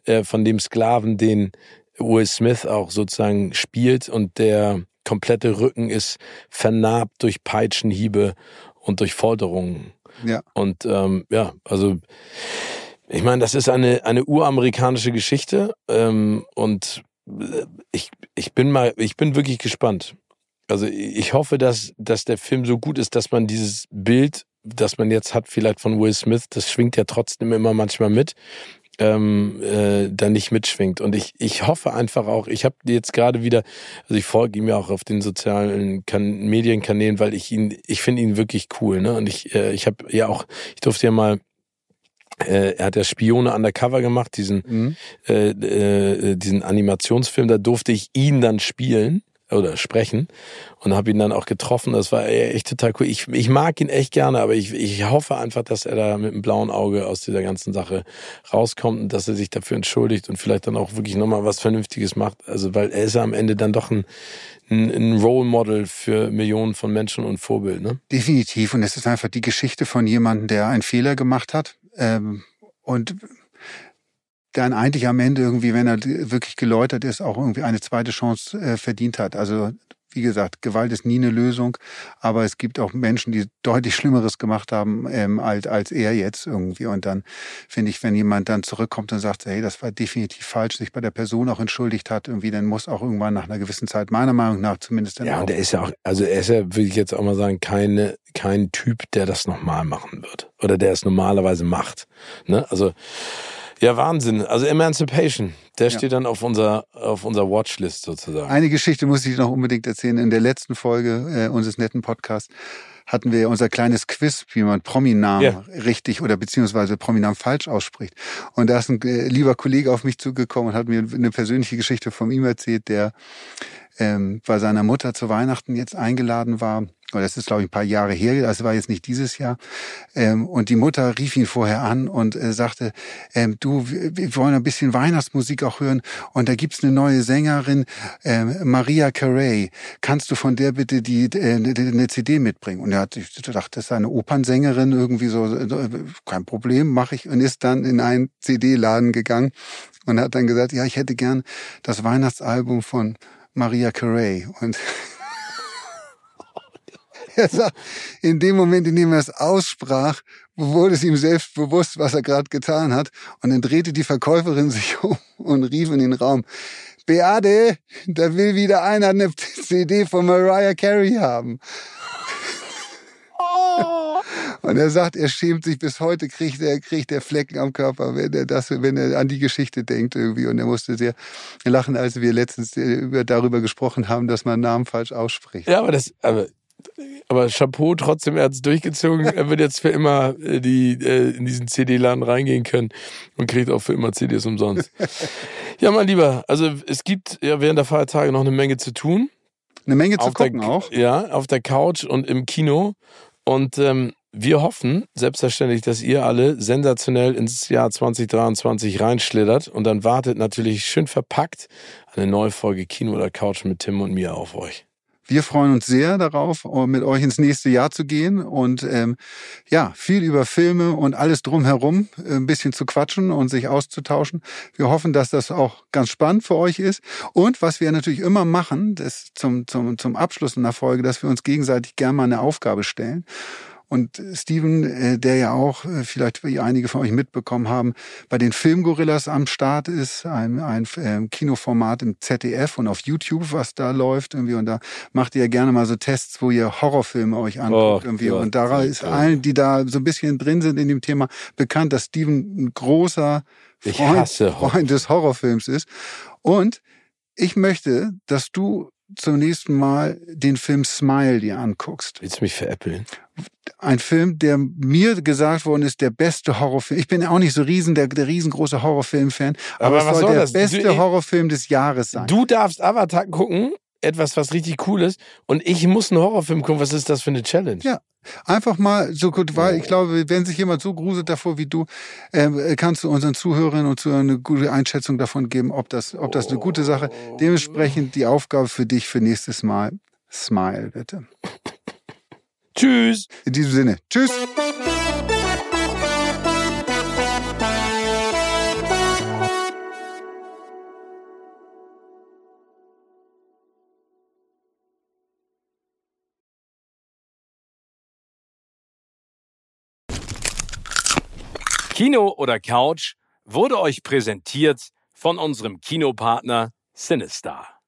Speaker 1: äh, von dem Sklaven, den Will Smith auch sozusagen spielt und der komplette Rücken ist vernarbt durch Peitschenhiebe und durch Folterungen.
Speaker 2: Ja.
Speaker 1: Und ähm, ja, also ich meine, das ist eine, eine uramerikanische Geschichte ähm, und äh, ich, ich bin mal, ich bin wirklich gespannt. Also ich hoffe, dass, dass der Film so gut ist, dass man dieses Bild, das man jetzt hat, vielleicht von Will Smith, das schwingt ja trotzdem immer manchmal mit, ähm, äh, da nicht mitschwingt. Und ich, ich hoffe einfach auch, ich habe jetzt gerade wieder, also ich folge ihm ja auch auf den sozialen kan Medienkanälen, weil ich ihn, ich finde ihn wirklich cool. Ne? Und ich, äh, ich habe ja auch, ich durfte ja mal äh, er hat ja Spione undercover gemacht, diesen,
Speaker 2: Mhm.
Speaker 1: äh, äh, diesen Animationsfilm, da durfte ich ihn dann spielen oder sprechen und habe ihn dann auch getroffen. Das war echt total cool. Ich, ich mag ihn echt gerne, aber ich, ich hoffe einfach, dass er da mit einem blauen Auge aus dieser ganzen Sache rauskommt und dass er sich dafür entschuldigt und vielleicht dann auch wirklich nochmal was Vernünftiges macht. Also weil er ist ja am Ende dann doch ein, ein, ein Role Model für Millionen von Menschen und Vorbild. Ne?
Speaker 2: Definitiv. Und es ist einfach die Geschichte von jemandem, der einen Fehler gemacht hat. Ähm, und dann eigentlich am Ende irgendwie, wenn er wirklich geläutert ist, auch irgendwie eine zweite Chance äh, verdient hat. Also wie gesagt, Gewalt ist nie eine Lösung, aber es gibt auch Menschen, die deutlich Schlimmeres gemacht haben ähm, als, als er jetzt irgendwie. Und dann finde ich, wenn jemand dann zurückkommt und sagt, hey, das war definitiv falsch, sich bei der Person auch entschuldigt hat, irgendwie, dann muss auch irgendwann nach einer gewissen Zeit, meiner Meinung nach zumindest, dann
Speaker 1: Ja,
Speaker 2: auch
Speaker 1: und er ist ja auch, also er ist ja, würde ich jetzt auch mal sagen, keine, kein Typ, der das nochmal machen wird. Oder der es normalerweise macht. Ne? Also, ja, Wahnsinn. Also Emancipation, der
Speaker 2: Ja.
Speaker 1: steht dann auf unserer, auf unserer Watchlist sozusagen.
Speaker 2: Eine Geschichte muss ich noch unbedingt erzählen. In der letzten Folge äh, unseres netten Podcasts hatten wir unser kleines Quiz, wie man Prominamen
Speaker 1: Ja.
Speaker 2: richtig oder beziehungsweise Prominamen falsch ausspricht. Und da ist ein äh, lieber Kollege auf mich zugekommen und hat mir eine persönliche Geschichte von ihm erzählt, der ähm, bei seiner Mutter zu Weihnachten jetzt eingeladen war. Oder das ist, glaube ich, ein paar Jahre her, also war jetzt nicht dieses Jahr. Ähm, und die Mutter rief ihn vorher an und äh, sagte, ähm, du, wir, wollen ein bisschen Weihnachtsmusik auch hören. Und da gibt's eine neue Sängerin, ähm, Maria Carey. Kannst du von der bitte die, äh, eine, eine CD mitbringen? Und er hat sich gedacht, das ist eine Opernsängerin, irgendwie so, äh, kein Problem, mache ich. Und ist dann in einen CD-Laden gegangen und hat dann gesagt, ja, ich hätte gern das Weihnachtsalbum von Maria Carey. Und [LAUGHS] er sagt, in dem Moment, in dem er es aussprach, wurde es ihm selbst bewusst, was er gerade getan hat. Und dann drehte die Verkäuferin sich [LAUGHS] um und rief in den Raum, Beate, da will wieder einer eine [LAUGHS] CD von Mariah Carey haben. Und er sagt, er schämt sich bis heute, kriegt er, kriegt er Flecken am Körper, wenn er das, wenn er an die Geschichte denkt irgendwie. Und er musste sehr lachen, als wir letztens äh, über, darüber gesprochen haben, dass man Namen falsch ausspricht.
Speaker 1: Ja, aber das, aber, aber Chapeau, trotzdem, er hat es durchgezogen. Er wird jetzt für immer äh, die, äh, in diesen CD-Laden reingehen können und kriegt auch für immer CDs umsonst. [LAUGHS] ja, mein Lieber, also es gibt ja während der Feiertage noch eine Menge zu tun.
Speaker 2: Eine Menge zu
Speaker 1: auf der,
Speaker 2: gucken auch.
Speaker 1: Ja, auf der Couch und im Kino. Und ähm, wir hoffen selbstverständlich, dass ihr alle sensationell ins Jahr 2023 reinschlittert und dann wartet natürlich schön verpackt eine neue Folge Kino oder Couch mit Tim und mir auf euch.
Speaker 2: Wir freuen uns sehr darauf, mit euch ins nächste Jahr zu gehen und ähm, ja, viel über Filme und alles drumherum äh, ein bisschen zu quatschen und sich auszutauschen. Wir hoffen, dass das auch ganz spannend für euch ist. Und was wir natürlich immer machen, das zum, zum, zum Abschluss einer Folge, dass wir uns gegenseitig gerne mal eine Aufgabe stellen. Und Steven, äh, der ja auch, äh, vielleicht wie einige von euch mitbekommen haben, bei den Filmgorillas am Start ist, ein, ein äh, Kinoformat im ZDF und auf YouTube, was da läuft irgendwie. Und da macht ihr gerne mal so Tests, wo ihr Horrorfilme euch anguckt
Speaker 1: Oh
Speaker 2: irgendwie.
Speaker 1: Gott,
Speaker 2: und da ist allen, die da so ein bisschen drin sind in dem Thema, bekannt, dass Steven ein großer Freund. Freund des Horrorfilms ist. Und ich möchte, dass du zum nächsten Mal den Film Smile dir anguckst.
Speaker 1: Willst du mich veräppeln?
Speaker 2: Ein Film, der mir gesagt worden ist, der beste Horrorfilm. Ich bin auch nicht so riesen, der, der riesengroße Horrorfilm-Fan, aber,
Speaker 1: Aber
Speaker 2: es
Speaker 1: was
Speaker 2: soll
Speaker 1: soll
Speaker 2: der
Speaker 1: das?
Speaker 2: beste
Speaker 1: Du-
Speaker 2: Horrorfilm des Jahres sein.
Speaker 1: Du darfst Avatar gucken, etwas, was richtig cool ist, und ich muss einen Horrorfilm gucken. Was ist das für eine Challenge?
Speaker 2: Ja. Einfach mal so gut, weil ich glaube, wenn sich jemand so gruselt davor wie du, äh, kannst du unseren Zuhörerinnen und Zuhörern eine gute Einschätzung davon geben, ob das, ob das eine gute Sache. Dementsprechend die Aufgabe für dich für nächstes Mal. Smile, bitte. [LAUGHS]
Speaker 1: Tschüss!
Speaker 2: In diesem Sinne. Tschüss.
Speaker 1: Kino oder Couch wurde euch präsentiert von unserem Kinopartner Sinistar.